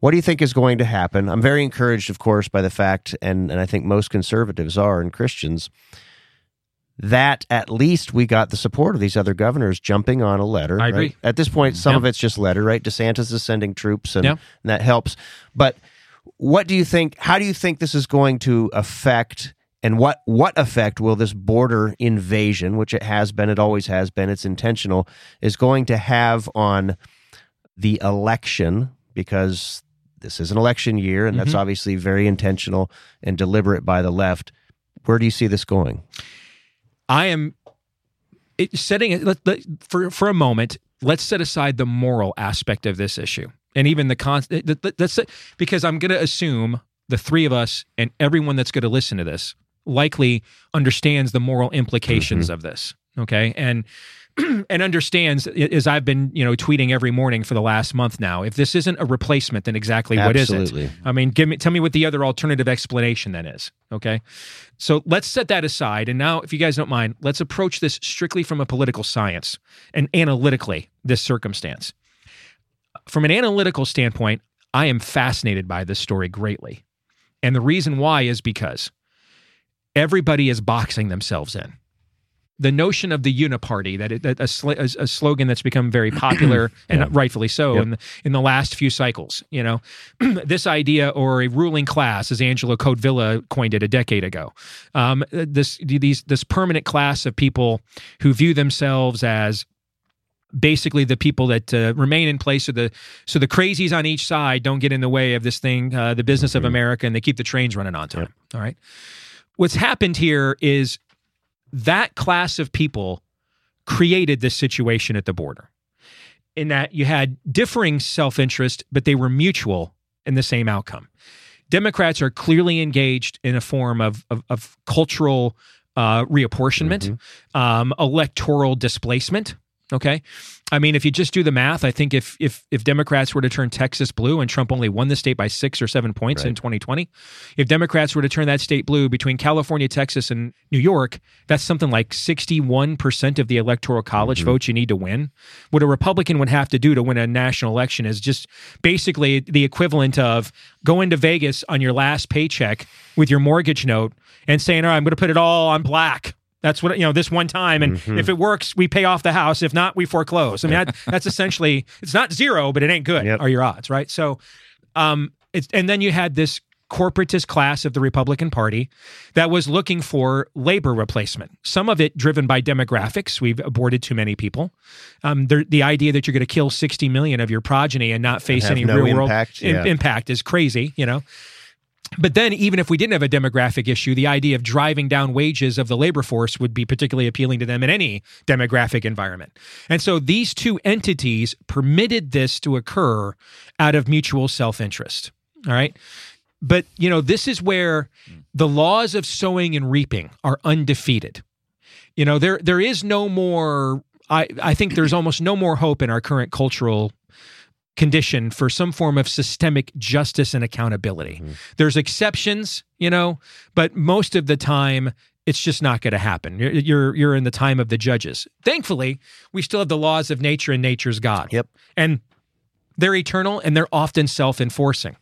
What do you think is going to happen? I'm very encouraged, of course, by the fact, and, and I think most conservatives are and Christians, that at least we got the support of these other governors jumping on a letter. I agree. right? At this point, some Yeah. of it's just letter, right? DeSantis is sending troops, and, Yeah. and that helps. But what do you think? How do you think this is going to affect? And what what effect will this border invasion, which it has been, it always has been, it's intentional, is going to have on the election? Because this is an election year, and that's Mhm. obviously very intentional and deliberate by the left. Where do you see this going? I am it, setting it let, let- for for a moment. Let's set aside the moral aspect of this issue, and even the con. let- let- Let's because I'm going to assume the three of us and everyone that's going to listen to this likely understands the moral implications mm-hmm. of this. Okay, and *clears throat* and understands as I've been you know tweeting every morning for the last month now. If this isn't a replacement, then exactly what is it? I mean, give me tell me what the other alternative explanation then is. Okay. So let's set that aside. And now, if you guys don't mind, let's approach this strictly from a political science and analytically, this circumstance. From an analytical standpoint, I am fascinated by this story greatly. And the reason why is because everybody is boxing themselves in. The notion of the uniparty, that, it, that a, sl- a, a slogan that's become very *clears throat* popular and Yeah. rightfully so Yep. in, the, in the last few cycles, you know, *clears throat* this idea or a ruling class, as Angelo Codevilla coined it a decade ago, um, this these this permanent class of people who view themselves as basically the people that uh, remain in place so the so the crazies on each side don't get in the way of this thing uh, the business of america and they keep the trains running on time all right what's happened here is that class of people created this situation at the border in that you had differing self-interest but they were mutual in the same outcome. Democrats are clearly engaged in a form of, of, of cultural uh, reapportionment um, electoral displacement Okay. I mean, if you just do the math, I think if if if Democrats were to turn Texas blue and Trump only won the state by six or seven points in 2020, if Democrats were to turn that state blue between California, Texas, and New York, that's something like 61% of the electoral college mm-hmm. votes you need to win. What a Republican would have to do to win a national election is just basically the equivalent of going to Vegas on your last paycheck with your mortgage note and saying, all right, I'm going to put it all on black. That's what you know. This one time, and if it works, we pay off the house. If not, we foreclose. I mean, that, *laughs* that's essentially it's not zero, but it ain't good. Yep. Are your odds right? So, um, it's and then you had this corporatist class of the Republican Party that was looking for labor replacement. Some of it driven by demographics. We've aborted too many people. Um, the, the idea that you're going to kill 60 million of your progeny and not face have any no real world impact, im- yeah. impact is crazy. You know. But then, even if we didn't have a demographic issue, the idea of driving down wages of the labor force would be particularly appealing to them in any demographic environment. And so these two entities permitted this to occur out of mutual self interest. All right. But, you know, this is where the laws of sowing and reaping are undefeated. You know, there there is no more I, I think there's almost no more hope in our current cultural condition for some form of systemic justice and accountability. Mm-hmm. There's exceptions, you know, but most of the time it's just not going to happen. You're, you're you're in the time of the judges. Thankfully, we still have the laws of nature and nature's God. Yep. And they're eternal and they're often self-enforcing.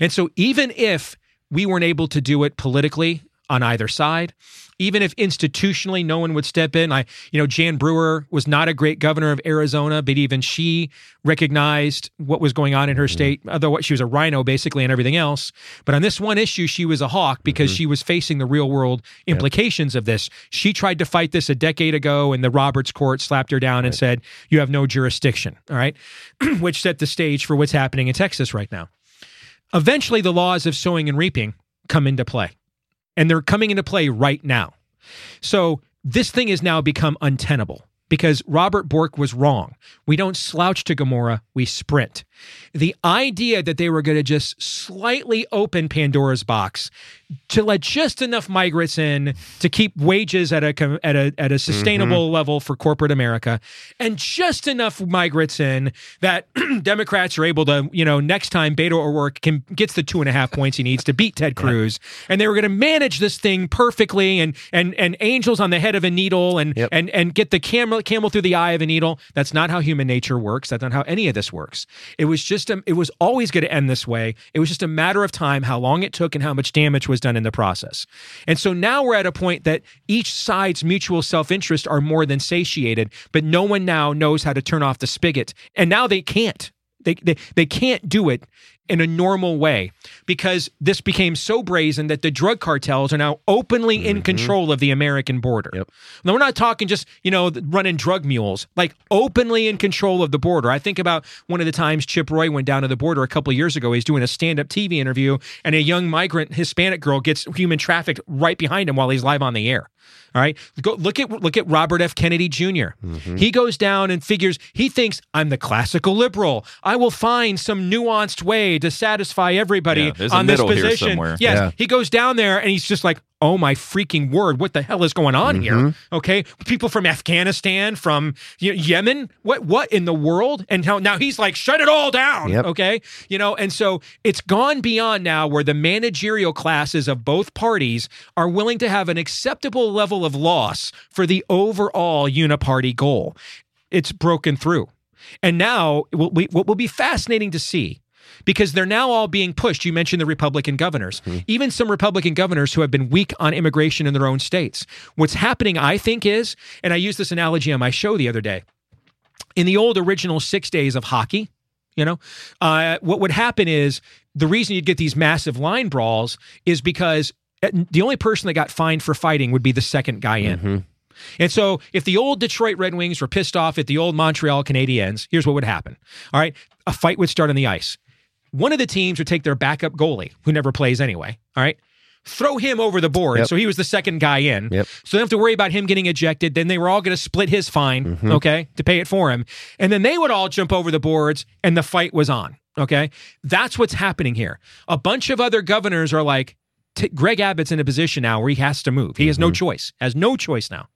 And so even if we weren't able to do it politically on either side, even if institutionally no one would step in. I, you know, Jan Brewer was not a great governor of Arizona, but even she recognized what was going on in her mm-hmm. state. Otherwise, she was a RINO basically and everything else. But on this one issue, she was a hawk because mm-hmm. she was facing the real world implications of this. She tried to fight this a decade ago, and the Roberts Court slapped her down and said, "You have no jurisdiction." All right, *clears throat* which set the stage for what's happening in Texas right now. Eventually, the laws of sowing and reaping come into play and they're coming into play right now. So this thing has now become untenable because Robert Bork was wrong. We don't slouch to Gomorrah, we sprint. The idea that they were going to just slightly open Pandora's box to let just enough migrants in to keep wages at a at a at a mm-hmm. sustainable level for corporate America, and just enough migrants in that *clears throat* Democrats are able to, you know, next time Beto O'Rourke can gets the two and a half points he needs to beat Ted Cruz, and they were going to manage this thing perfectly, and and and angels on the head of a needle, and Yep. and and get the the camel through the eye of a needle. That's not how human nature works. That's not how any of this works. It was just a, it was always going to end this way. It was just a matter of time how long it took and how much damage was done in the process. And so now we're at a point that each side's mutual self-interest are more than satiated, but no one now knows how to turn off the spigot. And now they can't. They, they, they can't do it in a normal way because this became so brazen that the drug cartels are now openly in mm-hmm. control of the American border. Yep. Now we're not talking just, you know, running drug mules, like openly in control of the border. I think about one of the times Chip Roy went down to the border a couple of years ago. He's doing a stand-up TV interview and a young migrant Hispanic girl gets human trafficked right behind him while he's live on the air. All right. Go look at look at Robert F. Kennedy junior mm-hmm. He goes down and figures he thinks I'm the classical liberal. I will find some nuanced way to satisfy everybody Yeah, there's a on this middle here position. somewhere. Yes. Yeah. He goes down there and he's just like, oh my freaking word, what the hell is going on mm-hmm. here? Okay. People from Afghanistan, from Ye- Yemen, what what in the world? And how now he's like, shut it all down. Yep. Okay. You know, and so it's gone beyond now where the managerial classes of both parties are willing to have an acceptable level of loss for the overall uniparty goal. It's broken through. And now it will, we- what will be fascinating to see because they're now all being pushed. You mentioned the Republican governors, even some Republican governors who have been weak on immigration in their own states. What's happening, I think, is, and I used this analogy on my show the other day, in the old original six days of hockey, you know, uh, what would happen is the reason you'd get these massive line brawls is because uh, the only person that got fined for fighting would be the second guy in. And so, if the old Detroit Red Wings were pissed off at the old Montreal Canadiens, here's what would happen. All right, a fight would start on the ice. One of the teams would take their backup goalie, who never plays anyway. All right, throw him over the board. Yep. So he was the second guy in. Yep. So they don't have to worry about him getting ejected. Then they were all going to split his fine, mm-hmm. okay, to pay it for him. And then they would all jump over the boards and the fight was on. Okay. That's what's happening here. A bunch of other governors are like, t- Greg Abbott's in a position now where he has to move. He has no mm-hmm. choice, has no choice now.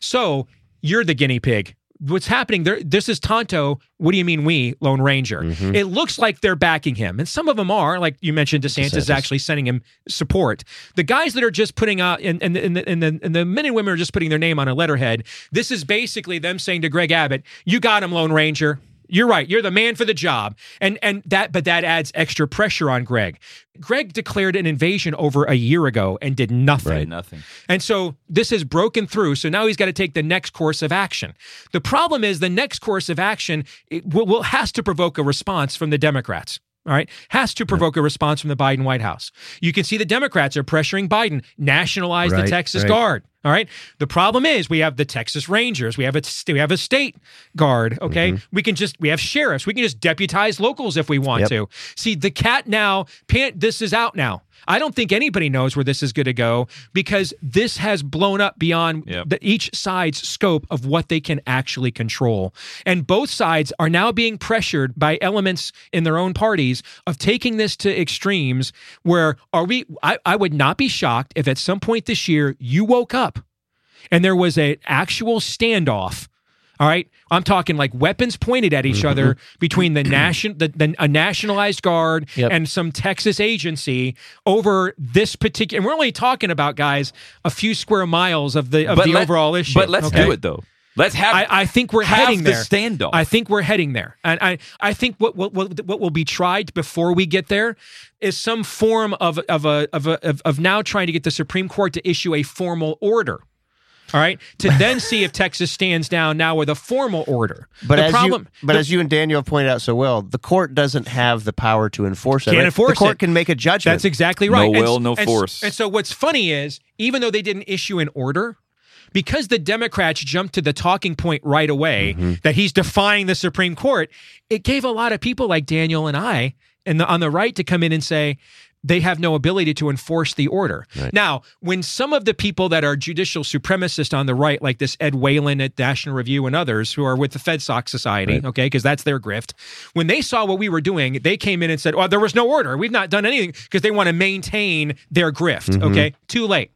So you're the guinea pig. What's happening there? This is Tonto. What do you mean we, Lone Ranger? Mm-hmm. It looks like they're backing him, and some of them are. Like you mentioned, DeSantis, is actually sending him support. The guys that are just putting out, and, and, and, the, and, the, and the men and women are just putting their name on a letterhead. This is basically them saying to Greg Abbott, "You got him, Lone Ranger." You're right. You're the man for the job. And and that but that adds extra pressure on Greg. Greg declared an invasion over a year ago and did nothing. Right. Nothing. And so this has broken through. So now he's got to take the next course of action. The problem is the next course of action it will, will has to provoke a response from the Democrats. All right, has to provoke a response from the Biden White House. You can see the Democrats are pressuring Biden nationalize the Texas right. Guard. All right. The problem is we have the Texas Rangers. We have a we have a state guard. Okay. Mm-hmm. We can just we have sheriffs. We can just deputize locals if we want Yep. to. See the cat now. Pan, this is out now. I don't think anybody knows where this is going to go because this has blown up beyond Yep. the, each side's scope of what they can actually control. And both sides are now being pressured by elements in their own parties of taking this to extremes where are we I, I would not be shocked if at some point this year you woke up and there was an actual standoff. All right, I'm talking like weapons pointed at each other mm-hmm. *clears throat* between the nation, the, the a nationalized guard Yep. and some Texas agency over this particular. And we're only talking about guys a few square miles of the of the let- overall issue. But let's okay? do it though. Let's have. I, I think we're heading the there. standoff. I think we're heading there, and I I think what what what, what will be tried before we get there is some form of of a of a of, of now trying to get the Supreme Court to issue a formal order. All right, to then see if Texas stands down now with a formal order. But the as problem, you, but the- as you and Daniel have pointed out so well, the court doesn't have the power to enforce it. Can't right? enforce the court it. can make a judgment. That's exactly No right. And- will, no and- force. And so what's funny is, even though they didn't issue an order, because the Democrats jumped to the talking point right away Mm-hmm. that he's defying the Supreme Court, it gave a lot of people like Daniel and I and the, on the right to come in and say, they have no ability to enforce the order. Now, when some of the people that are judicial supremacists on the right, like this Ed Whelan at National Review and others who are with the FedSoc Society, okay, because that's their grift, when they saw what we were doing, they came in and said, "Well, there was no order. We've not done anything," because they want to maintain their grift. Mm-hmm. Okay, too late.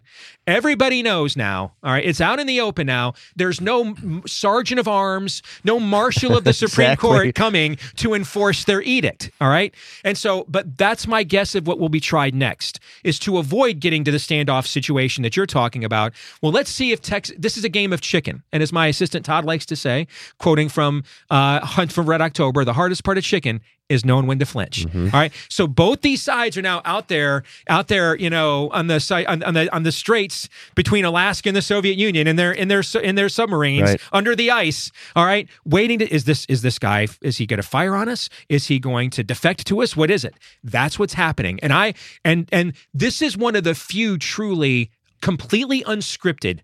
Everybody knows now. All right, it's out in the open now. There's no m- sergeant of arms, no marshal of the *laughs* Supreme Exactly. Court coming to enforce their edict. All right, and so, but that's my guess of what will be tried next is to avoid getting to the standoff situation that you're talking about. Well, let's see if Texas. This is a game of chicken, and as my assistant Todd likes to say, quoting from uh, Hunt from Red October, the hardest part of chicken is knowing when to flinch. Mm-hmm. All right. So both these sides are now out there, out there, you know, on the site on, on the on the straits between Alaska and the Soviet Union, in their in their in their submarines Right. under the ice. All right, waiting to is this is this guy is he going to fire on us? Is he going to defect to us? What is it? That's what's happening. And I and and this is one of the few truly completely unscripted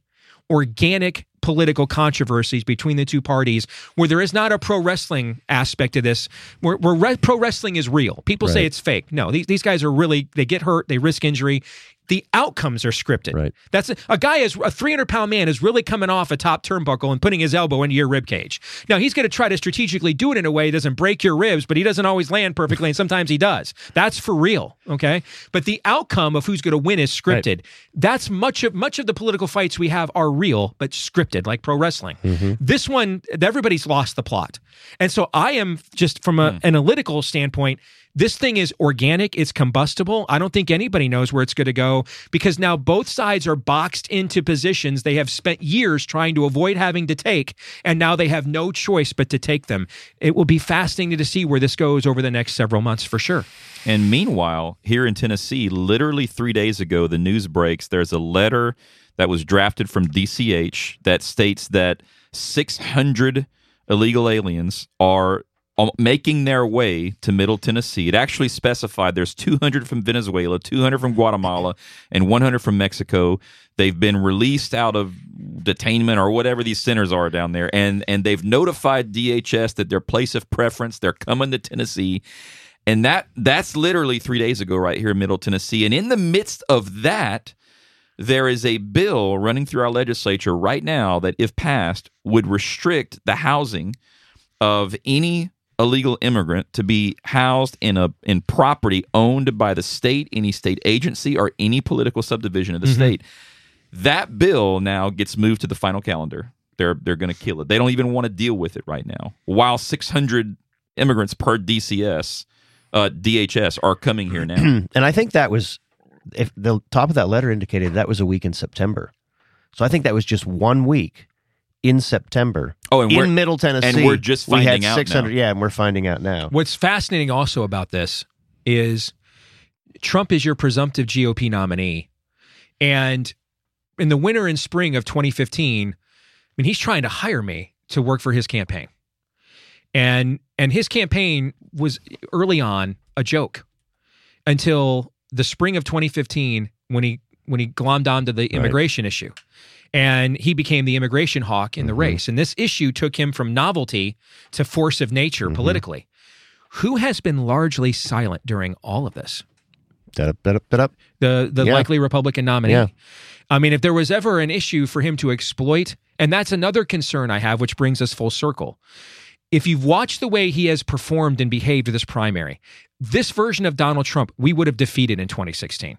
organic political controversies between the two parties where there is not a pro wrestling aspect to this where, where re- pro wrestling is real. People say it's fake. No these, these guys are really they get hurt they risk injury the outcomes are scripted. Right. that's a, a guy is a 300 pound man is really coming off a top turnbuckle and putting his elbow into your rib cage. Now he's going to try to strategically do it in a way that doesn't break your ribs but he doesn't always land perfectly and sometimes he does. That's for real okay? But the outcome of who's going to win is scripted. That's much of much of the political fights we have are real but scripted like pro wrestling. Mm-hmm. This one everybody's lost the plot. And so i am just from a, mm. an analytical standpoint this thing is organic it's combustible. I don't think anybody knows where it's going to go because now both sides are boxed into positions they have spent years trying to avoid having to take and now they have no choice but to take them. It will be fascinating to see where this goes over the next several months for sure. And meanwhile, here in Tennessee, literally three days ago, the news breaks there's a letter that was drafted from DCH that states that 600 illegal aliens are Um, making their way to Middle Tennessee. It actually specified there's 200 from Venezuela, 200 from Guatemala, and 100 from Mexico. They've been released out of detainment or whatever these centers are down there, and and they've notified DHS that their place of preference they're coming to Tennessee. And that that's literally three days ago, right here in Middle Tennessee. And in the midst of that, there is a bill running through our legislature right now that, if passed, would restrict the housing of any illegal immigrant to be housed in a in property owned by the state, any state agency, or any political subdivision of the state. That bill now gets moved to the final calendar. They're they're going to kill it. They don't even want to deal with it right now. While 600 immigrants per DCS, uh, DHS are coming here now. *clears throat* and I think that was if the top of that letter indicated that was a week in September. So I think that was just one week in September. Oh, and we're- in Middle Tennessee, we're just we had finding out 600. now. Yeah, and we're finding out now. What's fascinating also about this is Trump is your presumptive GOP nominee. And in the winter and spring of 2015, I mean, he's trying to hire me to work for his campaign. And and his campaign was early on a joke until the spring of 2015 when he when he glommed onto the immigration issue. And he became the immigration hawk in the race. And this issue took him from novelty to force of nature politically. Who has been largely silent during all of this? The the Yeah. likely Republican nominee. Yeah. I mean, if there was ever an issue for him to exploit, and that's another concern I have, which brings us full circle. If you've watched the way he has performed and behaved this primary, this version of Donald Trump, we would have defeated in 2016.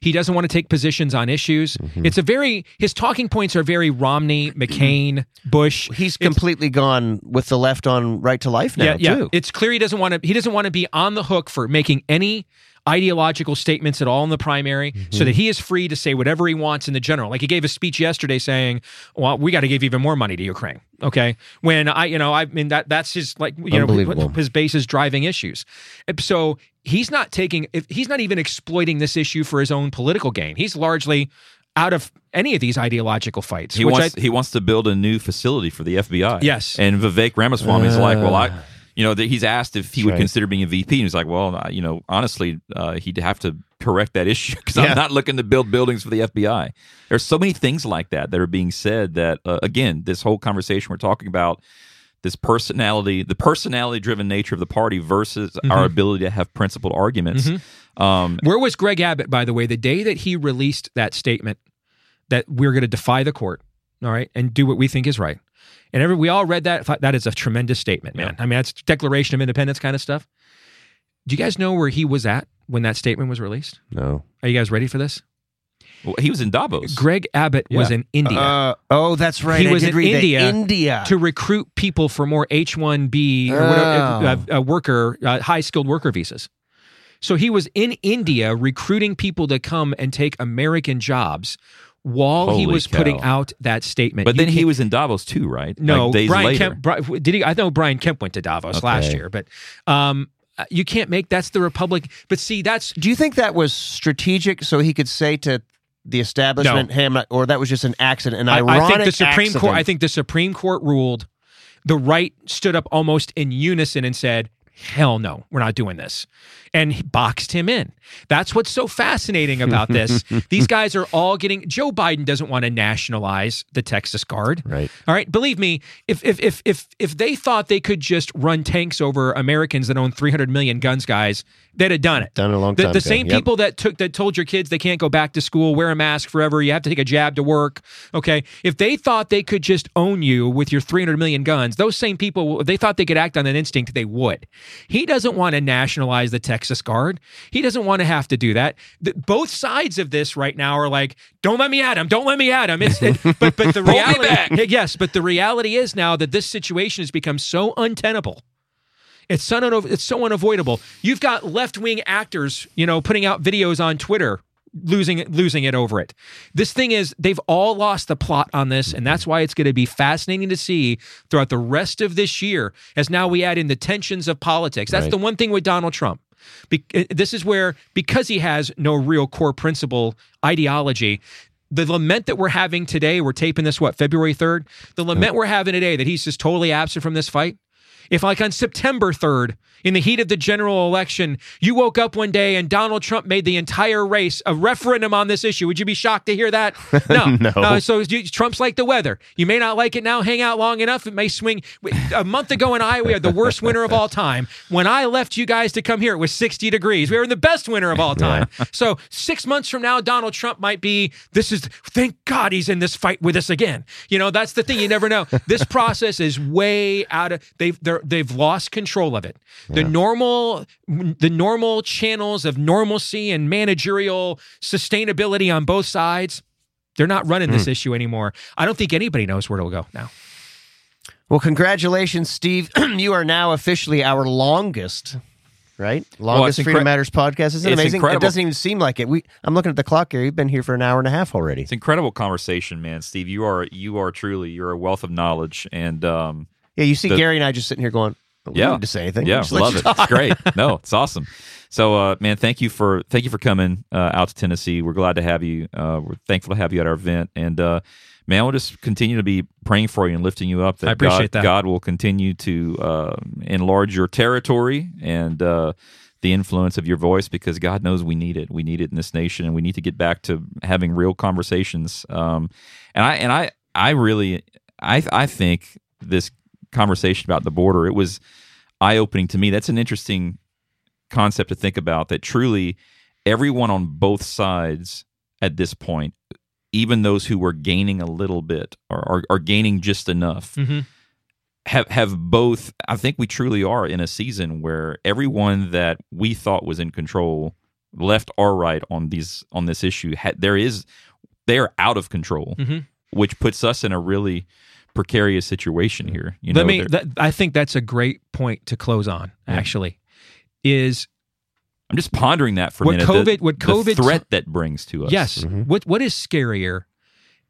He doesn't want to take positions on issues. Mm-hmm. It's a very his talking points are very Romney, *clears throat* McCain, Bush. He's It's- completely gone with the left on right to life now yeah, yeah. too. It's clear he doesn't want to. He doesn't want to be on the hook for making any ideological statements at all in the primary, Mm-hmm. so that he is free to say whatever he wants in the general. Like he gave a speech yesterday saying, "Well, we got to give even more money to Ukraine." Okay, when I, you know, I mean that that's his like you know his base is driving issues. So he's not taking. if- He's not even exploiting this issue for his own political gain. He's largely out of any of these ideological fights. He which wants I, he wants to build a new facility for the FBI. Yes. and Vivek Ramaswamy is like, well, I, Uh. You know, that he's asked if he would right. consider being a VP, and he's like, well, you know, honestly, uh, he'd have to correct that issue *laughs* because Yeah. I'm not looking to build buildings for the FBI. There's so many things like that that are being said that, uh, again, this whole conversation we're talking about. This personality, the personality driven nature of the party versus Mm-hmm. our ability to have principled arguments. Um, Where was Greg Abbott, by the way, the day that he released that statement that we're going to defy the court, all right, and do what we think is right? And every, we all read that. Thought that is a tremendous statement, man. I mean, that's Declaration of Independence kind of stuff. Do you guys know where he was at when that statement was released? no. Are you guys ready for this? well, he was in Davos. Greg Abbott was in India Uh, oh, that's right. He I was in read. India India. to recruit people for more H one B or Oh. whatever, uh, uh, worker, uh, high skilled worker visas. So he was in India recruiting people to come and take American jobs while he Holy was putting out that statement. But then he can't- was in Davos too, right? no Like days Brian later. Kemp. Bri- Did he? I know Brian Kemp went to Davos last year, but um, you can't make that's the Republic. But see, that's Do you think that was strategic so he could say to the establishment, "Hey, I'm not," or that was just an accident, an I, ironic I think the Supreme accident? Court. I think the Supreme Court ruled. The right stood up almost in unison and said, "Hell no, we're not doing this," and he boxed him in. That's what's so fascinating about this. *laughs* These guys are all getting. Joe Biden doesn't want to nationalize the Texas Guard. Right. All right. Believe me, if if if if if they thought they could just run tanks over Americans that own 300 million guns, guys, they'd have done it. Done it a long The, time the same Yep. people that took that told your kids they can't go back to school, wear a mask forever, you have to take a jab to work. Okay, if they thought they could just own you with your 300 million guns, those same people, they thought they could act on that instinct, they would. He doesn't want to nationalize the Texas Guard. He doesn't want to have to do that. The, both sides of this right now are like, "Don't let me at him. Don't let me at him." It's, it, *laughs* but but the reality, yes, but the reality is now that this situation has become so untenable. It's so, it's so unavoidable. You've got left wing actors, you know, putting out videos on Twitter, losing it, losing it over it. This thing is, they've all lost the plot on this, and that's why it's going to be fascinating to see throughout the rest of this year. As now we add in the tensions of politics. That's Right. the one thing with Donald Trump. Be- uh, this is where, because he has no real core principle ideology. The lament that we're having today, we're taping this, what, February 3rd? The lament we're having today that he's just totally absent from this fight, if, like on September 3rd, in the heat of the general election, you woke up one day and Donald Trump made the entire race a referendum on this issue, would you be shocked to hear that? *laughs* No. No. Uh, so you, Trump's like the weather. You may not like it now, hang out long enough, it may swing. A month ago in Iowa, we had the worst winter of all time. When I left you guys to come here, it was 60 degrees. We were in the best winter of all time. So six months from now, Donald Trump might be, this is, thank God he's in this fight with us again. You know, that's the thing. You never know. This process is way out of, they've, they're, they've lost control of it. The normal, the normal channels of normalcy and managerial sustainability on both sides, they're not running this issue anymore. I don't think anybody knows where it'll go now. Well, congratulations, Steve. *clears throat* you are now officially our longest, right? Longest it's Freedom incre- Matters podcast. Isn't it it's amazing? incredible. It doesn't even seem like it. We I'm looking at the clock here. You've been here for an hour and a half already. It's incredible conversation, man. Steve, you are you are truly you're a wealth of knowledge, and um, Yeah, you see The- Gary and I just sitting here going, we Yeah. don't need to say anything. Yeah, Just love it. talk. It's great. *laughs* No, it's awesome. So, uh, man, thank you for thank you for coming uh, out to Tennessee. We're glad to have you. Uh, we're thankful to have you at our event, and uh, man, we'll just continue to be praying for you and lifting you up. That I appreciate God, that. God will continue to uh, enlarge your territory and uh, the influence of your voice, because God knows we need it. We need it in this nation, and we need to get back to having real conversations. Um, and I and I I really I I think this conversation about the border it was eye opening to me. That's an interesting concept to think about that truly everyone on both sides at this point, even those who were gaining a little bit or are, are gaining just enough, Mm-hmm. have have both. I think we truly are in a season where everyone that we thought was in control, left or right on these on this issue, ha, there is they are out of control, Mhm. which puts us in a really precarious situation here. You know, Let me. That, I think that's a great point to close on. Yeah. Actually, is I'm just pondering that for a What minute. COVID- the, what the COVID threat that brings to us. yes. Mhm. What what is scarier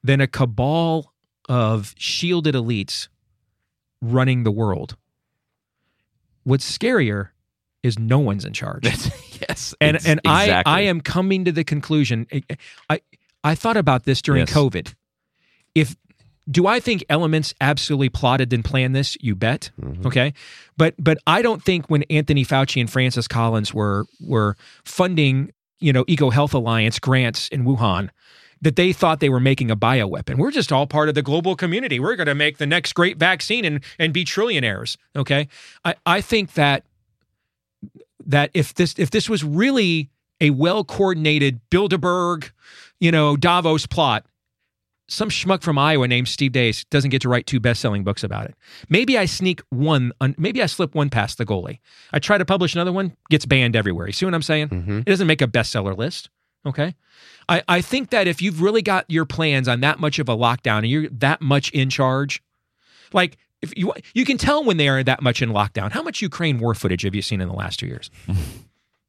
than a cabal of shielded elites running the world? What's scarier is no one's in charge. *laughs* yes, and and exactly. I I am coming to the conclusion. I I thought about this during Yes. COVID. If do I think elements absolutely plotted and planned this? You bet. Mm-hmm. Okay, but but I don't think when Anthony Fauci and Francis Collins were were funding you know Eco Health Alliance grants in Wuhan. That they thought they were making a bioweapon. We're just all part of the global community. We're going to make the next great vaccine and, and be trillionaires. Okay. I, I think that that if this if this was really a well coordinated Bilderberg, you know, Davos plot, some schmuck from Iowa named Steve Deace doesn't get to write two best selling books about it. Maybe I sneak one, maybe I slip one past the goalie. I try to publish another one, gets banned everywhere. You see what I'm saying? Mhm. It doesn't make a bestseller list. Okay. I, I think that if you've really got your plans on that much of a lockdown and you're that much in charge, like if you you can tell when they are that much in lockdown. How much Ukraine war footage have you seen in the last two years? *laughs*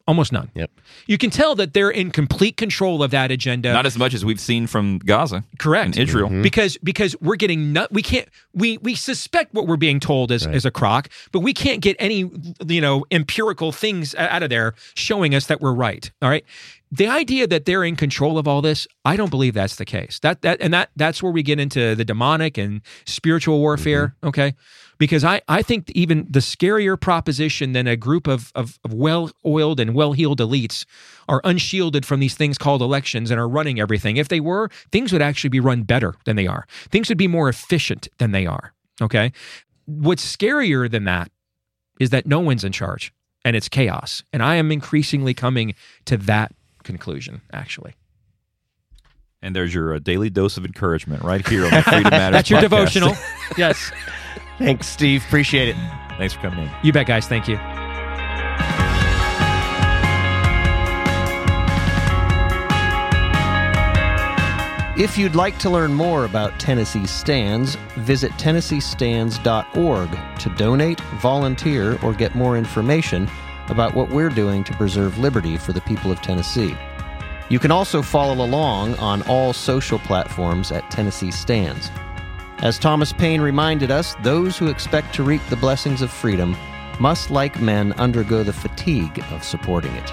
Almost none. Yep. You can tell that they're in complete control of that agenda. Not as much as we've seen from Gaza Correct. and Israel. Mm-hmm. because because we're getting nut we can't we we suspect what we're being told is is a crock but we can't get any you know empirical things out of there showing us that we're right all right the idea that they're in control of all this i don't believe that's the case that that and that that's where we get into the demonic and spiritual warfare mm-hmm. okay because I, I think even the scarier proposition than a group of, of, of well oiled and well heeled elites are unshielded from these things called elections and are running everything. If they were, things would actually be run better than they are. Things would be more efficient than they are. Okay. What's scarier than that is that no one's in charge and it's chaos. And I am increasingly coming to that conclusion, actually. And there's your uh, daily dose of encouragement right here on the Freedom *laughs* Matters That's your podcast. devotional. *laughs* yes. Thanks, Steve. Appreciate it. Thanks for coming in. You bet, guys. Thank you. If you'd like to learn more about Tennessee Stands, visit TennesseeStands.org to donate, volunteer, or get more information about what we're doing to preserve liberty for the people of Tennessee. You can also follow along on all social platforms at Tennessee Stands. As Thomas Paine reminded us, those who expect to reap the blessings of freedom must, like men, undergo the fatigue of supporting it.